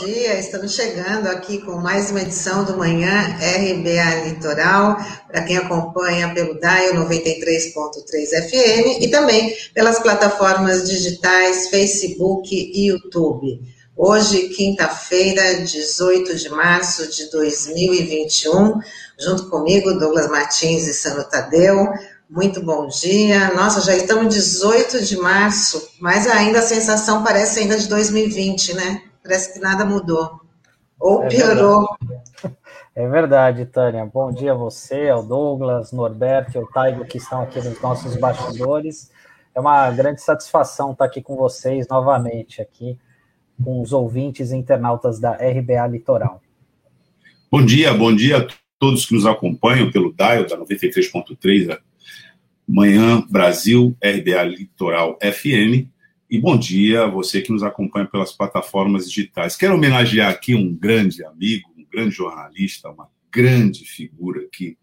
dia. Estamos chegando aqui com mais uma edição do Manhã RBA Litoral, para quem acompanha pelo DAIO 93.3 FM e também pelas plataformas digitais Facebook e YouTube. Hoje, quinta-feira, 18 de março de 2021, junto comigo, Douglas Martins e Sano Tadeu. Muito bom dia. Nossa, já estamos 18 de março, mas ainda a sensação parece ainda de 2020, né? Parece que nada mudou. Ou é piorou. Verdade. É verdade, Tânia. Bom dia a você, ao Douglas, Norberto e ao Taigo que estão aqui nos nossos bastidores. É uma grande satisfação estar aqui com vocês novamente, aqui com os ouvintes e internautas da RBA Litoral. Bom dia, bom dia a todos que nos acompanham pelo Dial da 93.3 Manhã Brasil, RBA Litoral FM. E bom dia a você que nos acompanha pelas plataformas digitais. Quero homenagear aqui um grande amigo, um grande jornalista, uma grande figura aqui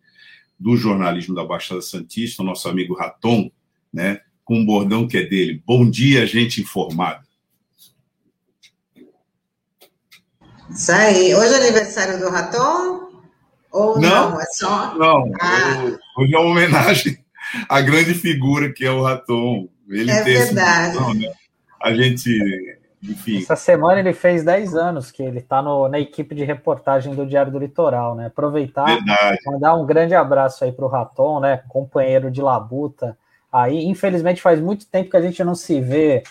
do jornalismo da Baixada Santista, o nosso amigo Raton, né, com um bordão que é dele. Bom dia, gente informada. Isso aí. Hoje é aniversário do Raton? Ou não? não? É só. Não, ah. hoje é uma homenagem a grande figura que é o Raton. Ele é verdade. Né? A gente, enfim. Essa semana ele fez 10 anos que ele está na equipe de reportagem do Diário do Litoral, né? Aproveitar, verdade. mandar um grande abraço aí para o Raton, né? Companheiro de labuta. Aí, infelizmente, faz muito tempo que a gente não se vê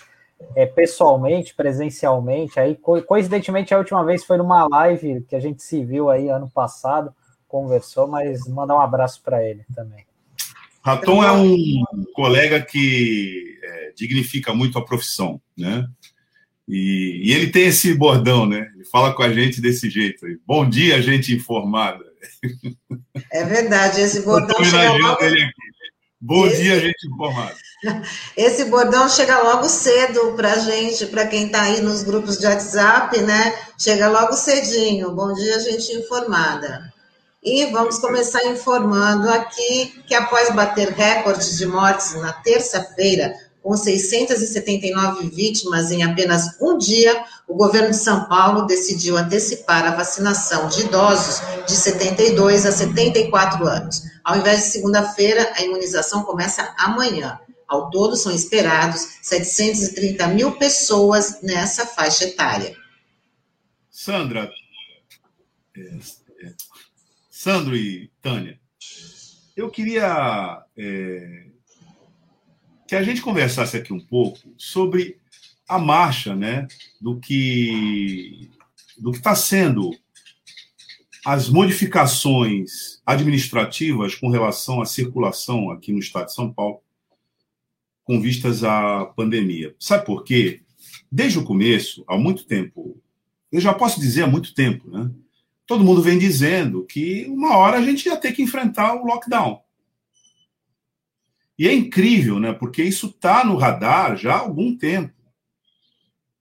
é, pessoalmente, presencialmente. Aí, co coincidentemente, a última vez foi numa live que a gente se viu aí ano passado, conversou, mas mandar um abraço para ele também. Raton é um colega que é, dignifica muito a profissão, né? E, e, ele tem esse bordão, né? Ele fala com a gente desse jeito. Aí. Bom dia, gente informada. É verdade, esse bordão chega logo... Bom esse... dia, gente informada. Esse bordão chega logo cedo para gente, para quem está aí nos grupos de WhatsApp, né? Chega logo cedinho. Bom dia, gente informada. E vamos começar informando aqui que após bater recordes de mortes na terça-feira, com 679 vítimas em apenas um dia, o governo de São Paulo decidiu antecipar a vacinação de idosos de 72 a 74 anos. Ao invés de segunda-feira, a imunização começa amanhã. Ao todo, são esperados 730 mil pessoas nessa faixa etária. Sandra, Sandro e Tânia, eu queria é, que a gente conversasse aqui um pouco sobre a marcha, né, do que do que está sendo as modificações administrativas com relação à circulação aqui no Estado de São Paulo, com vistas à pandemia. Sabe por quê? Desde o começo, há muito tempo, eu já posso dizer há muito tempo, né? Todo mundo vem dizendo que uma hora a gente ia ter que enfrentar o lockdown. E é incrível, né? Porque isso está no radar já há algum tempo.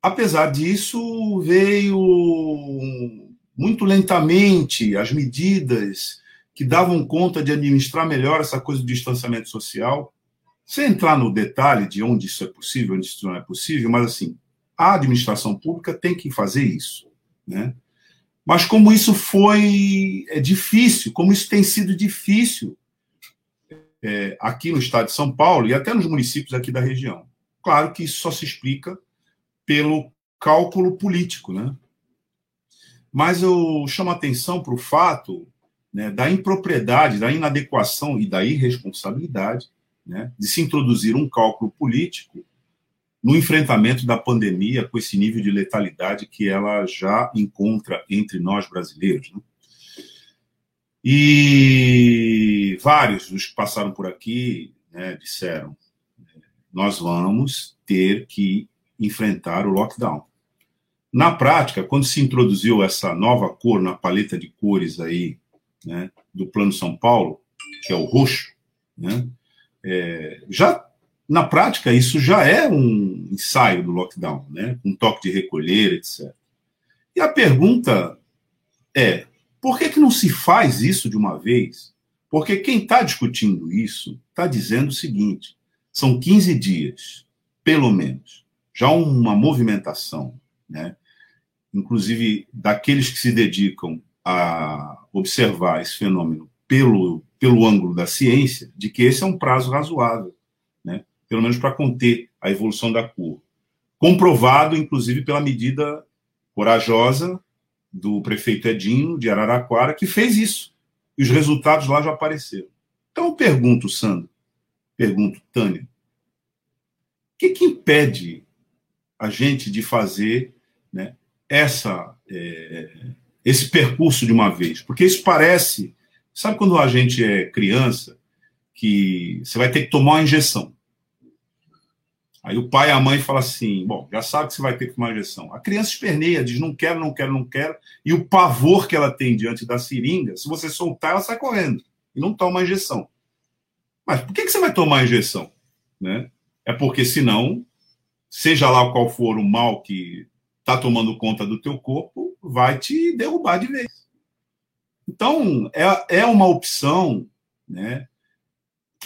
Apesar disso, veio muito lentamente as medidas que davam conta de administrar melhor essa coisa do distanciamento social. Sem entrar no detalhe de onde isso é possível, onde isso não é possível, mas assim, a administração pública tem que fazer isso, né? Mas como isso foi é, difícil, como isso tem sido difícil é, aqui no estado de São Paulo e até nos municípios aqui da região. Claro que isso só se explica pelo cálculo político, né? Mas eu chamo a atenção para o fato né, da impropriedade, da inadequação e da irresponsabilidade né, de se introduzir um cálculo político no enfrentamento da pandemia com esse nível de letalidade que ela já encontra entre nós brasileiros. Né? E vários dos que passaram por aqui né, disseram: nós vamos ter que enfrentar o lockdown. Na prática, quando se introduziu essa nova cor na paleta de cores aí né, do Plano São Paulo, que é o roxo, né, é, já na prática, isso já é um ensaio do lockdown, né? um toque de recolher, etc. E a pergunta é: por que, que não se faz isso de uma vez? Porque quem está discutindo isso está dizendo o seguinte: são 15 dias, pelo menos, já uma movimentação, né? inclusive daqueles que se dedicam a observar esse fenômeno pelo, pelo ângulo da ciência, de que esse é um prazo razoável? Pelo menos para conter a evolução da curva. Comprovado, inclusive, pela medida corajosa do prefeito Edinho, de Araraquara, que fez isso. E os resultados lá já apareceram. Então, eu pergunto, Sandro, pergunto, Tânia, o que, que impede a gente de fazer né, essa, é, esse percurso de uma vez? Porque isso parece. Sabe quando a gente é criança, que você vai ter que tomar uma injeção? Aí o pai e a mãe falam assim: bom, já sabe que você vai ter que tomar injeção. A criança esperneia, diz não quero, não quero, não quero. E o pavor que ela tem diante da seringa, se você soltar, ela sai correndo e não toma a injeção. Mas por que, que você vai tomar a injeção? Né? É porque senão, seja lá qual for o mal que está tomando conta do teu corpo, vai te derrubar de vez. Então, é, é uma opção né,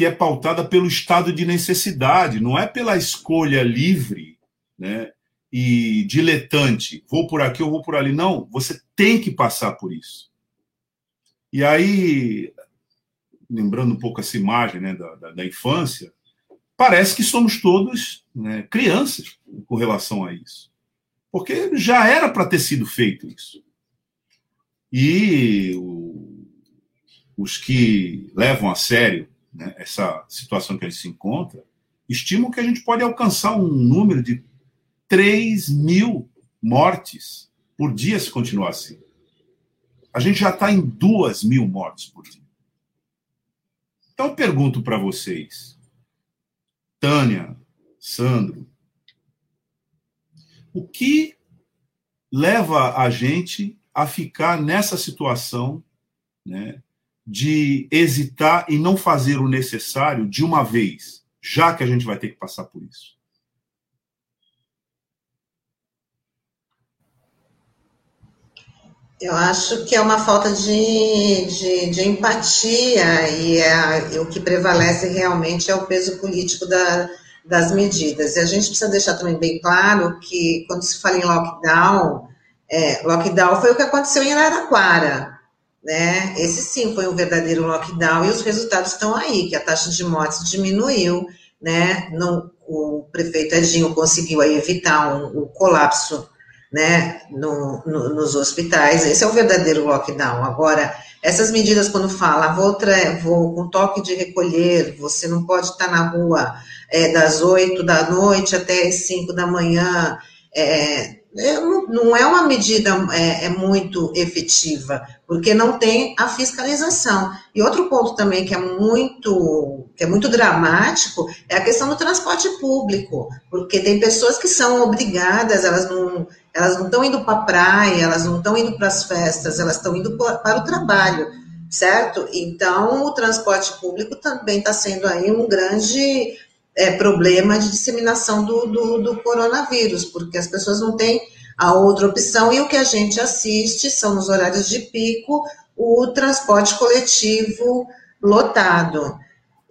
que é pautada pelo estado de necessidade, não é pela escolha livre né, e diletante, vou por aqui ou vou por ali. Não, você tem que passar por isso. E aí, lembrando um pouco essa imagem né, da, da, da infância, parece que somos todos né, crianças com relação a isso. Porque já era para ter sido feito isso. E o, os que levam a sério né, essa situação que a gente se encontra, estimam que a gente pode alcançar um número de 3 mil mortes por dia se continuar assim. A gente já está em 2 mil mortes por dia. Então eu pergunto para vocês, Tânia, Sandro, o que leva a gente a ficar nessa situação né, de hesitar e não fazer o necessário de uma vez, já que a gente vai ter que passar por isso? Eu acho que é uma falta de, de, de empatia e, é, o que prevalece realmente é o peso político da, das medidas. E a gente precisa deixar também bem claro que quando se fala em lockdown, é, lockdown foi o que aconteceu em Araraquara né? Esse sim foi um verdadeiro lockdown e os resultados estão aí, que a taxa de mortes diminuiu, né? Não, o prefeito Edinho conseguiu aí evitar um, o colapso, né? No, no, nos hospitais. Esse é o verdadeiro lockdown. Agora, essas medidas quando fala, vou, vou com toque de recolher, você não pode estar na rua é, das oito da noite até as cinco da manhã. É não é uma medida é, é, muito efetiva, porque não tem a fiscalização. E outro ponto também que é muito que é muito dramático é a questão do transporte público, porque tem pessoas que são obrigadas, elas não elas não estão indo para a praia, elas não estão indo para as festas, elas estão indo para o trabalho, certo? Então o transporte público também está sendo aí um grande é, problema de disseminação do, do, do coronavírus, porque as pessoas não têm a outra opção, e o que a gente assiste são nos horários de pico o transporte coletivo lotado.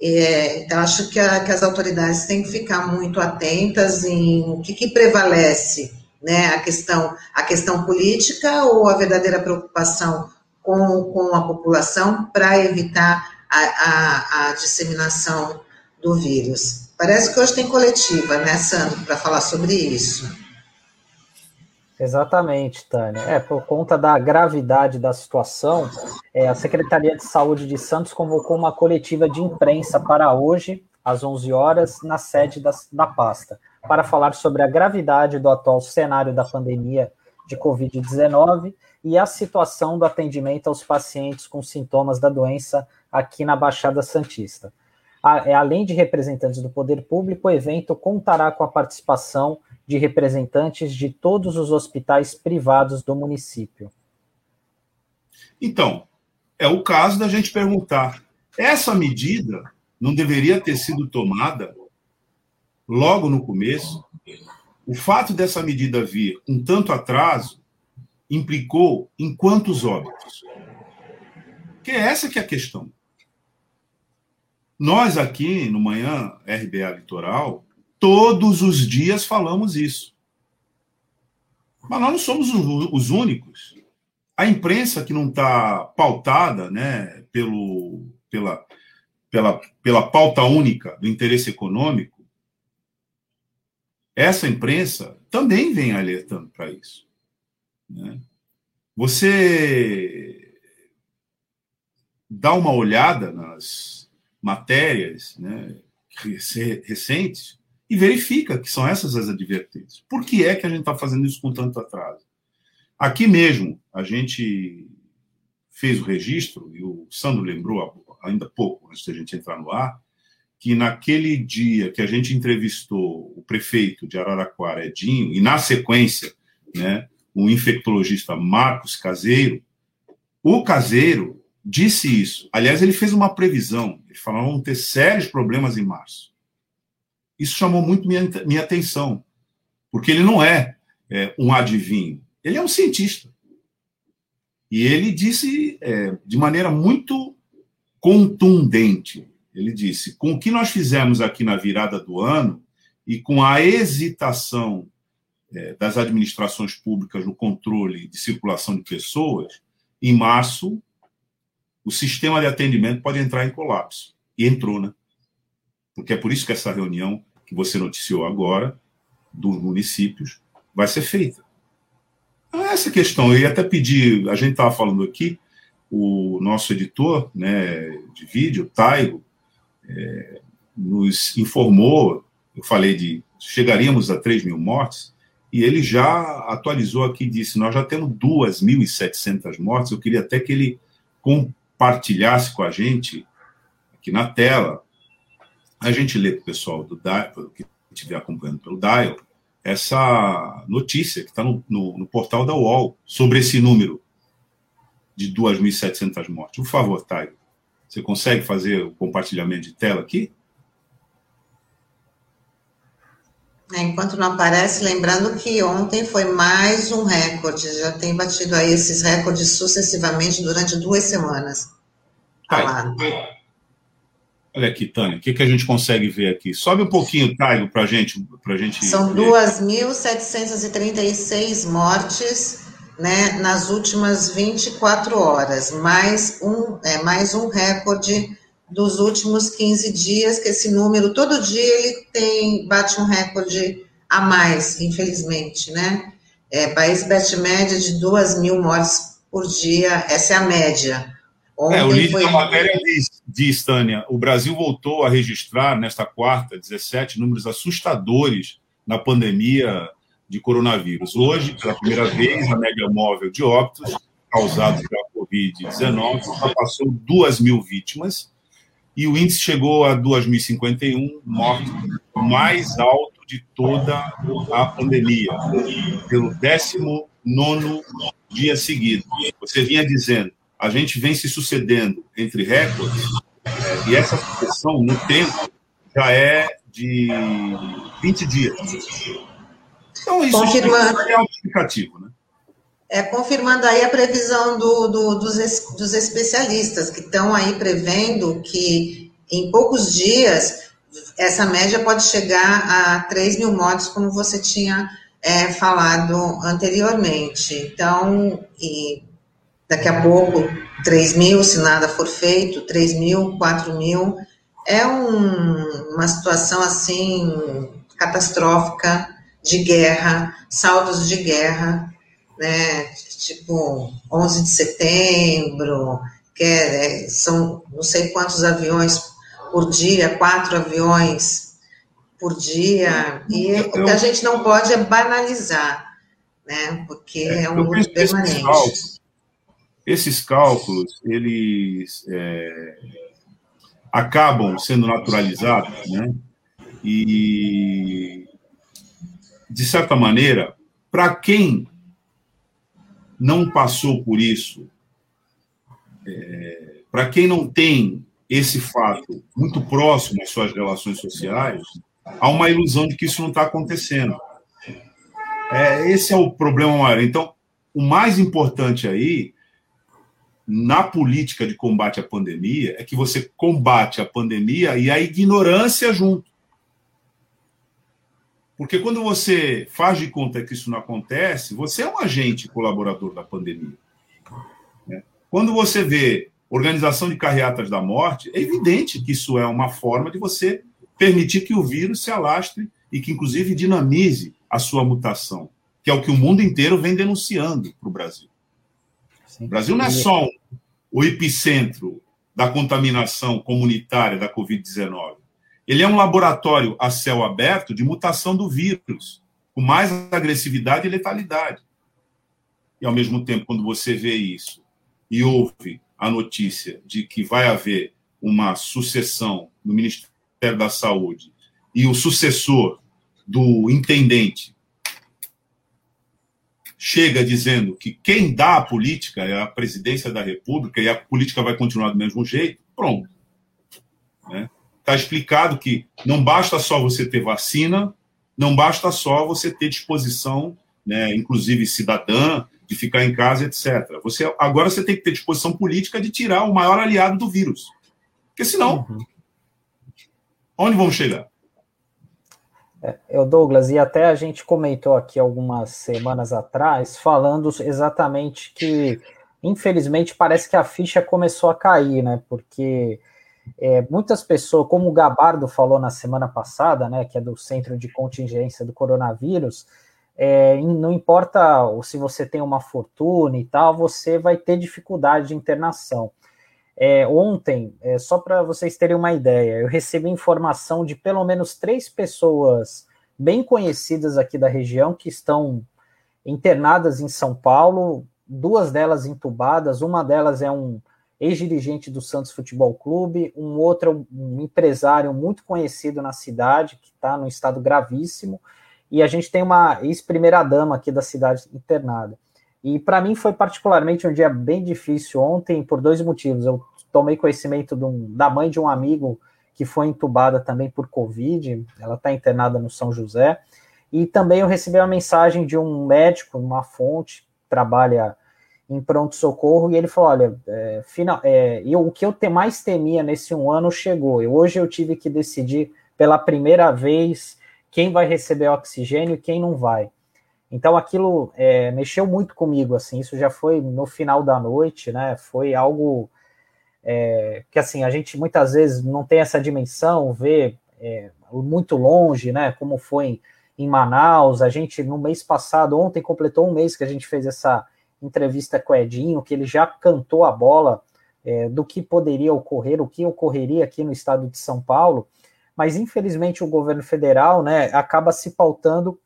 É, então, acho que, a, que, as autoridades têm que ficar muito atentas em o que, que, prevalece, né, a questão, a questão política ou a verdadeira preocupação com, com a população para evitar a, a, a disseminação do vírus. Parece que hoje tem coletiva, né, Sandro, para falar sobre isso. Exatamente, Tânia. É, por conta da gravidade da situação, é, a Secretaria de Saúde de Santos convocou uma coletiva de imprensa para hoje, às 11 horas, na sede da, da pasta, para falar sobre a gravidade do atual cenário da pandemia de Covid-19 e a situação do atendimento aos pacientes com sintomas da doença aqui na Baixada Santista. É, além de representantes do poder público, o evento contará com a participação de representantes de todos os hospitais privados do município. Então, é o caso da gente perguntar: essa medida não deveria ter sido tomada logo no começo? O fato dessa medida vir com tanto atraso implicou em quantos óbitos? Que é essa que é a questão. Nós aqui no Manhã RBA Litoral, todos os dias falamos isso. Mas nós não somos os únicos. A imprensa que não está pautada né, pelo, pela, pela, pela pauta única do interesse econômico, essa imprensa também vem alertando para isso. Né? Você dá uma olhada nas matérias né, recentes e verifica que são essas as advertências. Por que é que a gente está fazendo isso com tanto atraso? Aqui mesmo, a gente fez o registro, e o Sandro lembrou ainda pouco, antes da gente entrar no ar, que naquele dia que a gente entrevistou o prefeito de Araraquara, Edinho, e na sequência, né, o infectologista Marcos Caseiro, o Caseiro disse isso. Aliás, ele fez uma previsão, ele falou vão ter sérios problemas em março. Isso chamou muito minha, minha atenção, porque ele não é, é um adivinho, ele é um cientista. E ele disse é, de maneira muito contundente: ele disse, com o que nós fizemos aqui na virada do ano e com a hesitação é, das administrações públicas no controle de circulação de pessoas, em março, o sistema de atendimento pode entrar em colapso. E entrou, né? Porque é por isso que essa reunião que você noticiou agora, dos municípios, vai ser feita. Então, essa questão, eu ia até pedir, a gente estava falando aqui, o nosso editor né, de vídeo, Taigo, é, nos informou, eu falei de chegaríamos a 3 mil mortes, e ele já atualizou aqui disse: nós já temos 2.700 mortes. Eu queria até que ele compartilhasse com a gente, aqui na tela, a gente lê para o pessoal do que estiver acompanhando pelo Dial, essa notícia que está no, no, no, portal da UOL sobre esse número de 2.700 mortes. Por favor, Thay, você consegue fazer o compartilhamento de tela aqui? É, enquanto não aparece, lembrando que ontem foi mais um recorde, já tem batido aí esses recordes sucessivamente durante duas semanas. Tá Olha aqui, Tânia, o que, que a gente consegue ver aqui? Sobe um pouquinho, Taigo, para gente, a gente. São 2.736 mortes né, nas últimas 24 horas, mais um, é, mais um recorde dos últimos 15 dias, que esse número, todo dia ele tem, bate um recorde a mais, infelizmente, né? É, país bate média de 2 mil mortes por dia, essa é a média. Ontem é, o líder foi... da matéria diz, diz, Tânia, o Brasil voltou a registrar nesta quarta, 17, números assustadores na pandemia de coronavírus. Hoje, pela primeira vez, a média móvel de óbitos causados pela Covid-19 ultrapassou 2 mil vítimas e o índice chegou a 2.051 mortes, mais alto de toda a pandemia, pelo 19 dia seguido. Você vinha dizendo, a gente vem se sucedendo entre recordes, e essa sucessão no tempo já é de 20 dias. Então, isso Confirmando. é significativo, né? É, confirmando aí a previsão do, do, dos, dos especialistas, que estão aí prevendo que em poucos dias essa média pode chegar a 3 mil mortes, como você tinha é, falado anteriormente. Então, e daqui a pouco 3 mil, se nada for feito, 3 mil, 4 mil. É um, uma situação assim catastrófica de guerra, saldos de guerra, né? Tipo 11 de setembro, que é, é, são não sei quantos aviões por dia, quatro aviões por dia, e o que a gente não pode é banalizar, né? Porque é, é um mundo permanente esses cálculos, eles é, acabam sendo naturalizados, né? E, de certa maneira, para quem não passou por isso, é, para quem não tem esse fato muito próximo às suas relações sociais, há uma ilusão de que isso não está acontecendo. É, esse é o problema maior. Então, o mais importante aí na política de combate à pandemia é que você combate a pandemia e a ignorância junto. Porque quando você faz de conta que isso não acontece, você é um agente colaborador da pandemia. Né? Quando você vê organização de carreatas da morte, é evidente que isso é uma forma de você permitir que o vírus se alastre e que, inclusive, dinamize a sua mutação, que é o que o mundo inteiro vem denunciando para o Brasil. Sim. O Brasil não é só o epicentro da contaminação comunitária da Covid-19. Ele é um laboratório a céu aberto de mutação do vírus, com mais agressividade e letalidade. E, ao mesmo tempo, quando você vê isso e ouve a notícia de que vai haver uma sucessão no Ministério da Saúde e o sucessor do intendente chega dizendo que quem dá a política é a presidência da República e a política vai continuar do mesmo jeito, pronto. Né? Tá explicado que não basta só você ter vacina, não basta só você ter disposição, né, inclusive cidadã, de ficar em casa, etc. Você, agora você tem que ter disposição política de tirar o maior aliado do vírus. Porque senão, uhum. onde vamos chegar? É, Douglas, e até a gente comentou aqui algumas semanas atrás, falando exatamente que, infelizmente, parece que a ficha começou a cair, né? Porque é, muitas pessoas, como o Gabardo falou na semana passada, né, que é do Centro de Contingência do Coronavírus, é, não importa se você tem uma fortuna e tal, você vai ter dificuldade de internação. É, ontem, é, só para vocês terem uma ideia, eu recebi informação de pelo menos três pessoas bem conhecidas aqui da região que estão internadas em São Paulo, duas delas entubadas, uma delas é um ex-dirigente do Santos Futebol Clube, um outro um empresário muito conhecido na cidade, que está no estado gravíssimo, e a gente tem uma ex-primeira-dama aqui da cidade internada. E para mim foi particularmente um dia bem difícil ontem, por dois motivos. Eu tomei conhecimento um, da mãe de um amigo que foi entubada também por Covid, ela está internada no São José. E também eu recebi uma mensagem de um médico, uma fonte, trabalha em pronto-socorro, e ele falou: olha, é, final, é, eu, o que eu mais temia nesse um ano chegou. E hoje eu tive que decidir pela primeira vez quem vai receber oxigênio e quem não vai. Então aquilo é, mexeu muito comigo, assim, isso já foi no final da noite, né? Foi algo é, que assim a gente muitas vezes não tem essa dimensão, vê é, muito longe, né? Como foi em, em, Manaus, a gente no mês passado, ontem completou um mês que a gente fez essa entrevista com o Edinho, que ele já cantou a bola é, do que poderia ocorrer, o que ocorreria aqui no estado de São Paulo, mas infelizmente o governo federal, né, acaba se pautando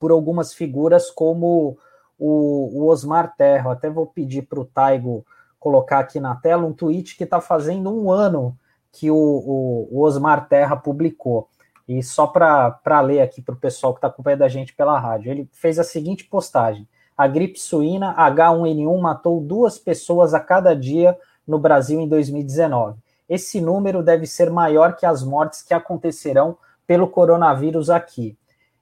por algumas figuras como o, o Osmar Terra. até vou pedir para o Taigo colocar aqui na tela um tweet que está fazendo um ano que o, o, o Osmar Terra publicou. E só para ler aqui para o pessoal que está acompanhando a gente pela rádio, ele fez a seguinte postagem: A gripe suína H1N1 matou duas pessoas a cada dia no Brasil em 2019. Esse número deve ser maior que as mortes que acontecerão pelo coronavírus aqui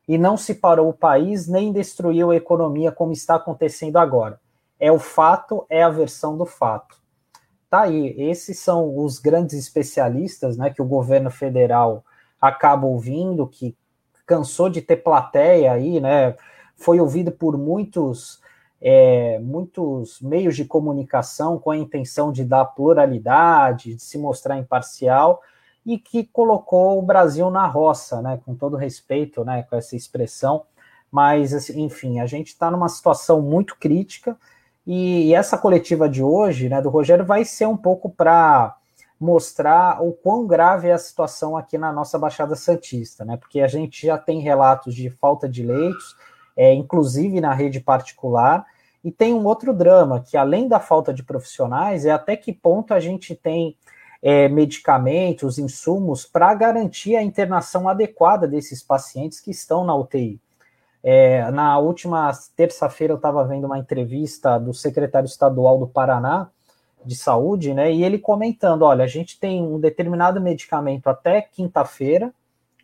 e não se parou o país nem destruiu a economia como está acontecendo agora. É o fato, é a versão do fato. Tá aí, esses são os grandes especialistas, né, que o governo federal acaba ouvindo, que cansou de ter plateia aí, né, foi ouvido por muitos é, muitos meios de comunicação com a intenção de dar pluralidade, de se mostrar imparcial, e que colocou o Brasil na roça, né, com todo respeito, né, com essa expressão, mas, assim, enfim, a gente está numa situação muito crítica, e, e, essa coletiva de hoje, né, do Rogério, vai ser um pouco para mostrar o quão grave é a situação aqui na nossa Baixada Santista, né, porque a gente já tem relatos de falta de leitos, é, inclusive na rede particular, e tem um outro drama, que além da falta de profissionais, é até que ponto a gente tem é, medicamentos, insumos para garantir a internação adequada desses pacientes que estão na UTI. É, na última terça-feira eu estava vendo uma entrevista do secretário estadual do Paraná de saúde, né? E ele comentando: olha, a gente tem um determinado medicamento até quinta-feira,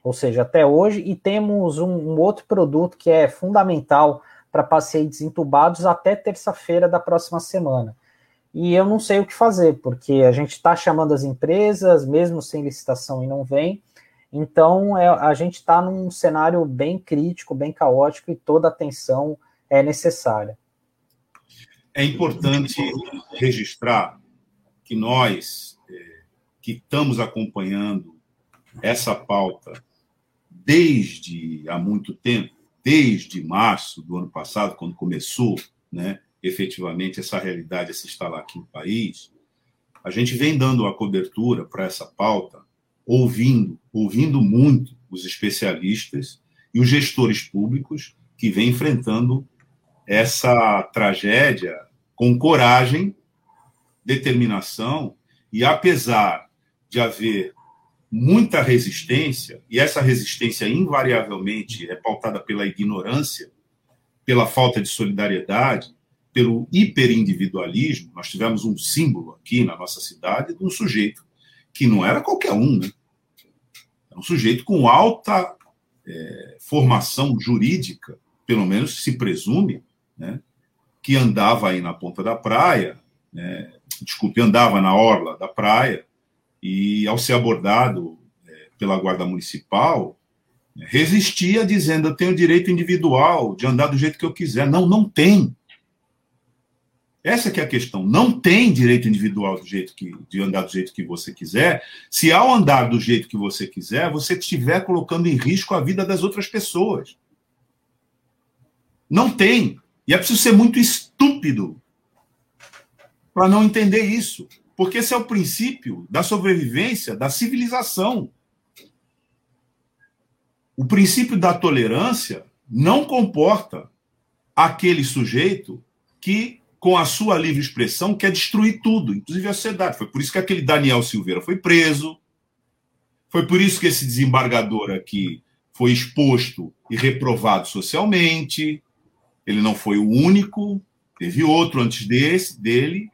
ou seja, até hoje, e temos um, um outro produto que é fundamental para pacientes entubados até terça-feira da próxima semana e eu não sei o que fazer, porque a gente está chamando as empresas, mesmo sem licitação, e não vem. Então, é, a gente está num cenário bem crítico, bem caótico e toda atenção é necessária. É importante registrar que nós, é, que estamos acompanhando essa pauta desde há muito tempo, desde março do ano passado, quando começou, né, efetivamente essa realidade a se instalar aqui no país, a gente vem dando uma cobertura para essa pauta, ouvindo, ouvindo muito os especialistas e os gestores públicos que vêm enfrentando essa tragédia com coragem, determinação e apesar de haver muita resistência, e essa resistência invariavelmente é pautada pela ignorância, pela falta de solidariedade, pelo hiperindividualismo. Nós tivemos um símbolo aqui na nossa cidade de um sujeito que não era qualquer um, né? Um sujeito com alta é, formação jurídica, pelo menos se presume, né? que andava aí na ponta da praia, né? desculpe, andava na orla da praia, e ao ser abordado é, pela Guarda Municipal, resistia dizendo: eu tenho direito individual de andar do jeito que eu quiser. Não, não tem. Essa que é a questão. Não tem direito individual do jeito que, de andar do jeito que você quiser, se ao andar do jeito que você quiser, você estiver colocando em risco a vida das outras pessoas. Não tem. E é preciso ser muito estúpido para não entender isso. Porque esse é o princípio da sobrevivência da civilização. O princípio da tolerância não comporta aquele sujeito que, com a sua livre expressão, quer destruir tudo, inclusive a sociedade. Foi por isso que aquele Daniel Silveira foi preso. Foi por isso que esse desembargador aqui foi exposto e reprovado socialmente. Ele não foi o único, teve outro antes desse, dele.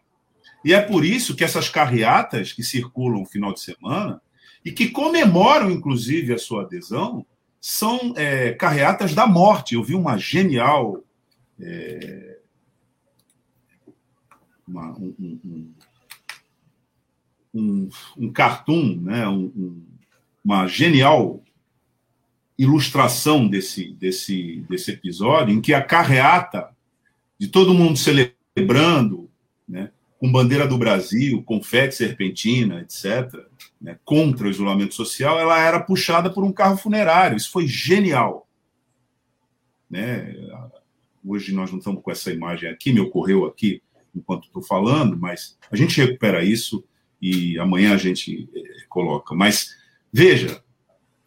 E é por isso que essas carreatas que circulam no final de semana e que comemoram, inclusive, a sua adesão, são é, carreatas da morte. Eu vi uma genial. É, uma, um, um, um, um, cartoon, né? Um, uma genial ilustração desse, desse, desse episódio, em que a carreata de todo mundo celebrando? Com bandeira do Brasil, confete serpentina, etc., né, contra o isolamento social, ela era puxada por um carro funerário. Isso foi genial. Né? Hoje nós não estamos com essa imagem aqui, me ocorreu aqui enquanto estou falando, mas a gente recupera isso e amanhã a gente eh, coloca. Mas veja,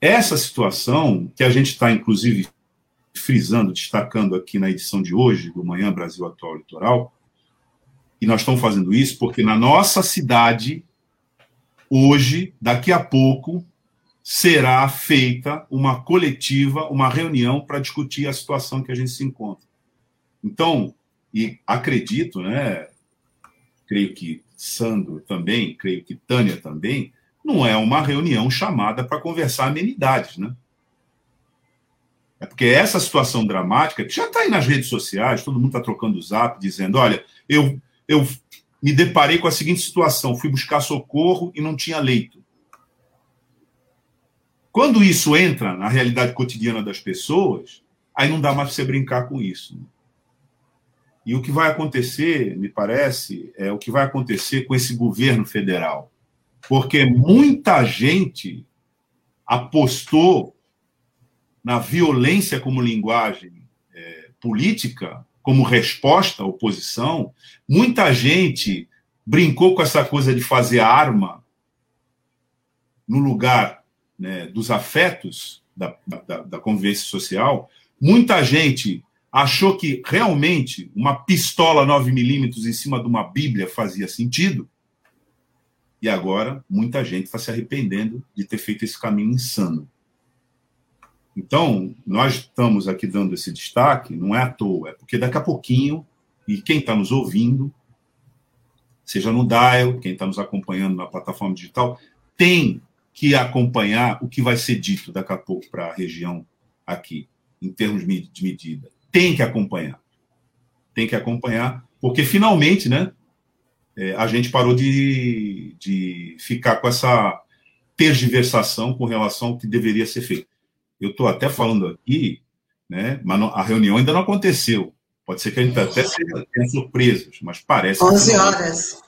essa situação que a gente está, inclusive, frisando, destacando aqui na edição de hoje do Manhã Brasil Atual Litoral, e nós estamos fazendo isso porque na nossa cidade, hoje, daqui a pouco, será feita uma coletiva, uma reunião para discutir a situação que a gente se encontra. Então, e acredito, né? Creio que Sandro também, creio que Tânia também, não é uma reunião chamada para conversar amenidades, né? É porque essa situação dramática, que já está aí nas redes sociais, todo mundo está trocando o zap, dizendo: olha, eu eu me deparei com a seguinte situação: fui buscar socorro e não tinha leito. Quando isso entra na realidade cotidiana das pessoas, aí não dá mais para você brincar com isso. E o que vai acontecer, me parece, é o que vai acontecer com esse governo federal. Porque muita gente apostou na violência como linguagem é, política como resposta à oposição, muita gente brincou com essa coisa de fazer arma no lugar né, dos afetos da, da, da convivência social. Muita gente achou que realmente uma pistola 9 milímetros em cima de uma Bíblia fazia sentido. E agora muita gente está se arrependendo de ter feito esse caminho insano. Então, nós estamos aqui dando esse destaque, não é à toa, é porque daqui a pouquinho, e quem está nos ouvindo, seja no Dial, quem está nos acompanhando na plataforma digital, tem que acompanhar o que vai ser dito daqui a pouco para a região aqui, em termos de medida. Tem que acompanhar. Tem que acompanhar, porque finalmente, né, é, a gente parou de, de ficar com essa tergiversação com relação ao que deveria ser feito. Eu estou até falando aqui, né, mas a reunião ainda não aconteceu. Pode ser que a gente até tenha surpresas, mas parece. 11 horas.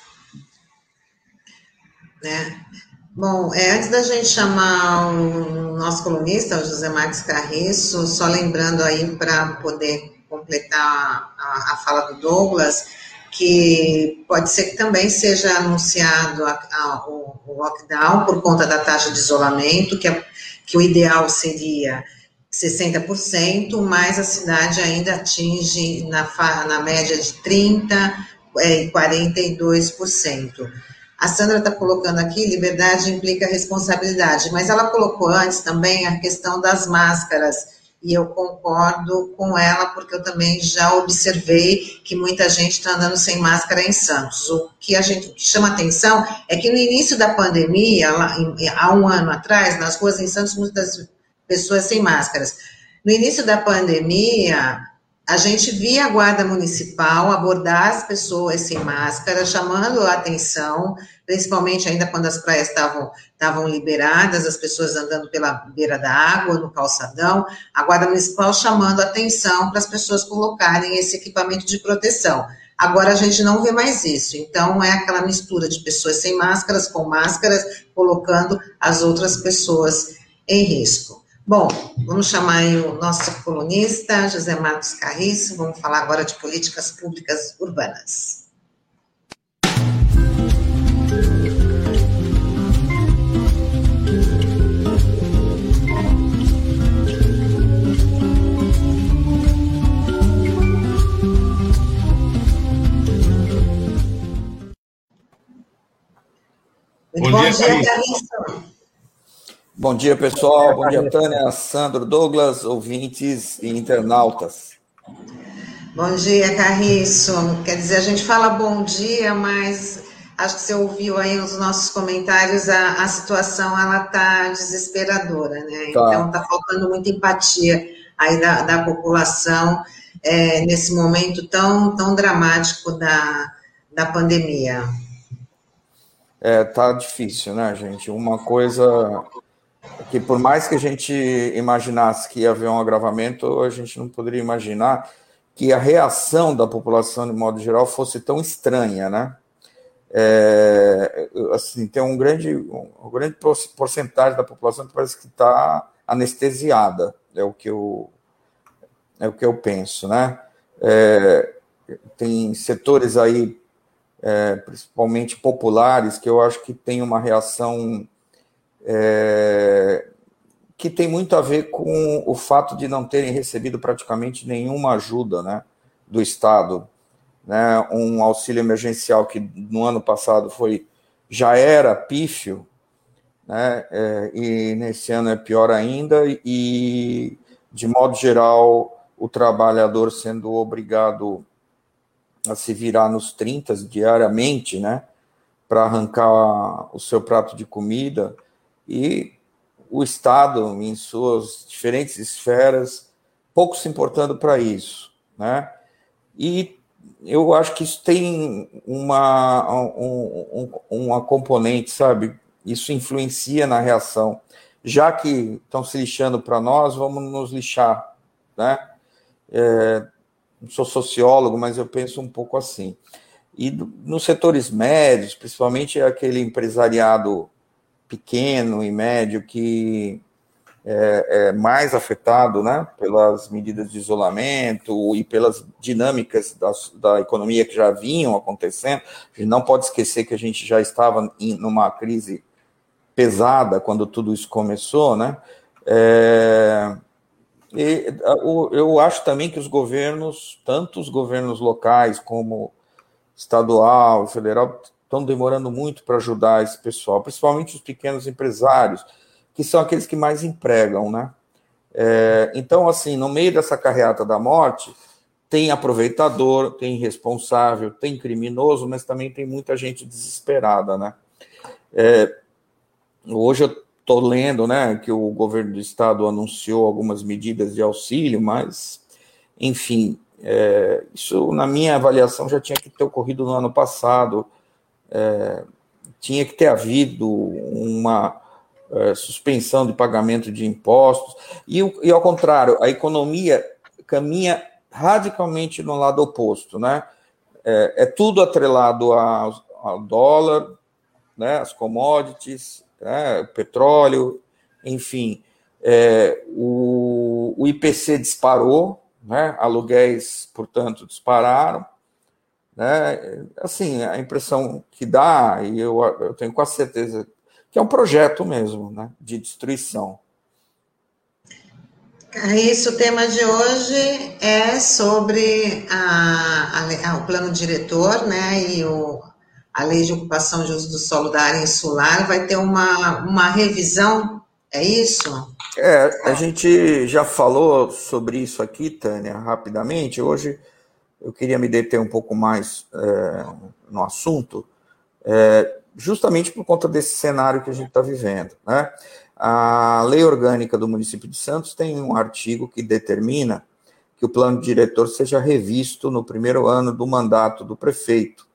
Né? Bom, é, antes da gente chamar o nosso colunista, o José Marques Carriço, só lembrando aí para poder completar a, a, fala do Douglas, que pode ser que também seja anunciado a, a, o, o, lockdown por conta da taxa de isolamento, que, é, que o ideal seria 60%, mas a cidade ainda atinge na, na média de 30% é, e 42%. A Sandra está colocando aqui, liberdade implica responsabilidade, mas ela colocou antes também a questão das máscaras, e eu concordo com ela, porque eu também já observei que muita gente está andando sem máscara em Santos. O que a gente chama atenção é que no início da pandemia, lá, há um ano atrás, nas ruas em Santos, muitas pessoas sem máscaras. No início da pandemia, a gente via a guarda municipal abordar as pessoas sem máscara, chamando a atenção, principalmente ainda quando as praias estavam, liberadas, as pessoas andando pela beira da água, no calçadão, a guarda municipal chamando a atenção para as pessoas colocarem esse equipamento de proteção. Agora a gente não vê mais isso, então é aquela mistura de pessoas sem máscaras com máscaras, colocando as outras pessoas em risco. Bom, vamos chamar o nosso colunista, José Marcos Carriço, vamos falar agora de políticas públicas urbanas. Muito bom, bom dia, Carriço. Bom dia, pessoal. Bom dia, Tânia, Sandro, Douglas, ouvintes e internautas. Bom dia, Carriço. Quer dizer, a gente fala bom dia, mas acho que você ouviu aí os nossos comentários, a, a situação ela tá desesperadora, né? Tá. Então tá faltando muita empatia aí da, da população é, nesse momento tão, tão dramático da, da pandemia. É, tá difícil, né, gente? Uma coisa que por mais que a gente imaginasse que ia haver um agravamento, a gente não poderia imaginar que a reação da população, de modo geral, fosse tão estranha, né? É, assim, tem um grande, um grande porcentagem da população que parece que está anestesiada, é o que eu, é o que eu penso, né? É, tem setores aí, é, principalmente populares, que eu acho que tem uma reação é, que tem muito a ver com o fato de não terem recebido praticamente nenhuma ajuda né, do Estado. Né, um auxílio emergencial que no ano passado foi já era pífio, né, é, e nesse ano é pior ainda, e de modo geral o trabalhador sendo obrigado a se virar nos 30 diariamente, né, para arrancar o seu prato de comida, e o Estado, em suas diferentes esferas, pouco se importando para isso, né? E eu acho que isso tem uma, um, um, uma componente, sabe? Isso influencia na reação. Já que estão se lixando para nós, vamos nos lixar, né? É, não sou sociólogo, mas eu penso um pouco assim. E nos setores médios, principalmente aquele empresariado pequeno e médio que é, é, mais afetado né, pelas medidas de isolamento e pelas dinâmicas da, da, economia que já vinham acontecendo. A gente não pode esquecer que a gente já estava em numa crise pesada quando tudo isso começou, né? É, e, eu acho também que os governos, tanto os governos locais como estadual, federal, estão demorando muito para ajudar esse pessoal, principalmente os pequenos empresários, que são aqueles que mais empregam, né? É, então, assim, no meio dessa carreata da morte, tem aproveitador, tem responsável, tem criminoso, mas também tem muita gente desesperada, né? É, hoje eu estou lendo, né, que o governo do estado anunciou algumas medidas de auxílio, mas, enfim, é, isso na minha avaliação já tinha que ter ocorrido no ano passado, é, tinha que ter havido uma, é, suspensão de pagamento de impostos, e, e ao contrário, a economia caminha radicalmente no lado oposto, né? É, é tudo atrelado ao, ao dólar, né? As commodities, né? petróleo, enfim. É, o, o IPC disparou, né? Aluguéis, portanto, dispararam. Né? Assim, a impressão que dá, e eu, eu tenho quase certeza que é um projeto mesmo, né? De destruição. Isso, o tema de hoje é sobre a, a, o plano diretor, né, e o, a lei de ocupação de uso do solo da área insular vai ter uma, uma revisão, é isso? É, a gente já falou sobre isso aqui, Tânia, rapidamente. Hoje eu queria me deter um pouco mais é, no assunto, é, justamente por conta desse cenário que a gente está vivendo, né? A lei orgânica do município de Santos tem um artigo que determina que o plano diretor seja revisto no primeiro ano do mandato do prefeito.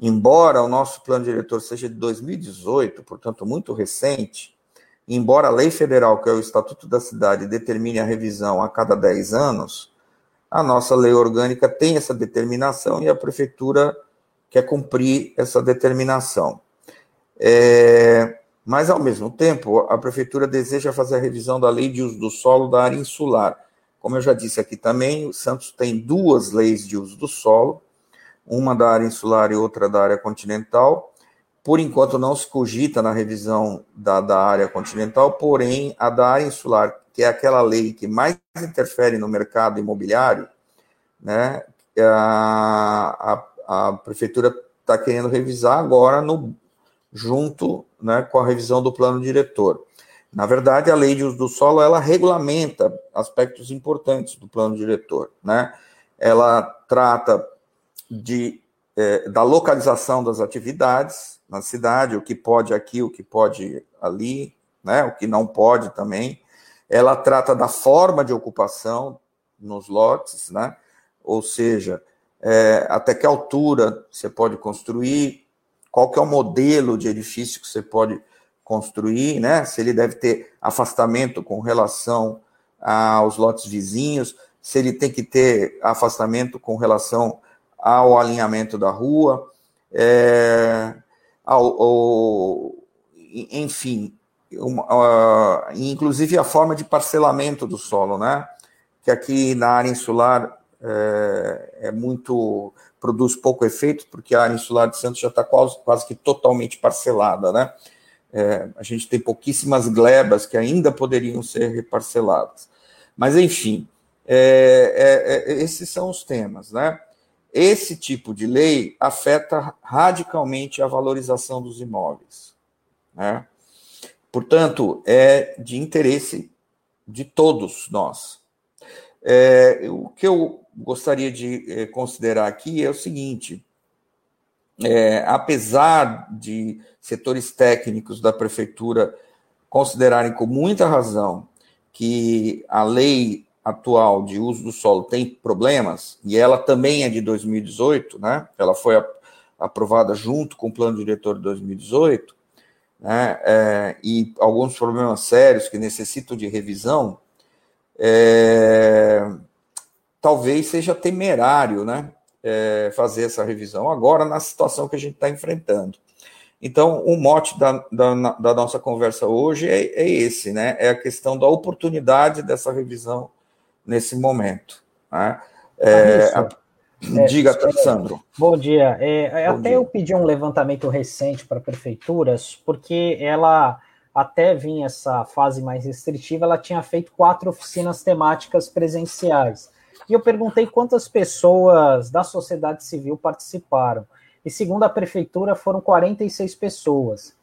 Embora o nosso plano diretor seja de 2018, portanto muito recente, embora a lei federal, que é o Estatuto da Cidade, determine a revisão a cada 10 anos, a nossa lei orgânica tem essa determinação e a prefeitura quer cumprir essa determinação. É, mas, ao mesmo tempo, a Prefeitura deseja fazer a revisão da lei de uso do solo da área insular. Como eu já disse aqui também, o Santos tem duas leis de uso do solo, uma da área insular e outra da área continental. Por enquanto, não se cogita na revisão da, da área continental, porém, a da área insular, que é aquela lei que mais interfere no mercado imobiliário, né, a, a, a Prefeitura está querendo revisar agora no, junto né, com a revisão do plano diretor. Na verdade, a lei de uso do solo ela regulamenta aspectos importantes do plano diretor, né? Ela trata de é, da localização das atividades na cidade, o que pode aqui, o que pode ali, né? O que não pode também. Ela trata da forma de ocupação nos lotes, né? Ou seja, é, até que altura você pode construir, qual que é o modelo de edifício que você pode construir, né? Se ele deve ter afastamento com relação aos lotes vizinhos, se ele tem que ter afastamento com relação ao alinhamento da rua, é, ao, ao, enfim, uh, inclusive a forma de parcelamento do solo, né? Que aqui na área insular é, é muito produz pouco efeito, porque a área insular de Santos já está quase, quase que totalmente parcelada, né? É, a gente tem pouquíssimas glebas que ainda poderiam ser reparceladas. Mas, enfim, é, esses são os temas, né? Esse tipo de lei afeta radicalmente a valorização dos imóveis, né? Portanto, é de interesse de todos nós. É, o que eu gostaria de eh, considerar aqui é o seguinte: é, apesar de setores técnicos da prefeitura considerarem com muita razão que a lei atual de uso do solo tem problemas, e ela também é de 2018, né? Ela foi aprovada junto com o plano diretor de 2018, né? É, e alguns problemas sérios que necessitam de revisão. É, talvez seja temerário né, é, fazer essa revisão agora na situação que a gente está enfrentando. Então, o mote da, da, da nossa conversa hoje é, é, esse, né? É a questão da oportunidade dessa revisão nesse momento. Né? É, a, diga, é, Sandro. Bom dia. É, bom até dia. eu pedi um levantamento recente para prefeituras, porque ela até vinha essa fase mais restritiva, ela tinha feito quatro oficinas temáticas presenciais. E eu perguntei quantas pessoas da sociedade civil participaram. E segundo a prefeitura, foram 46 pessoas.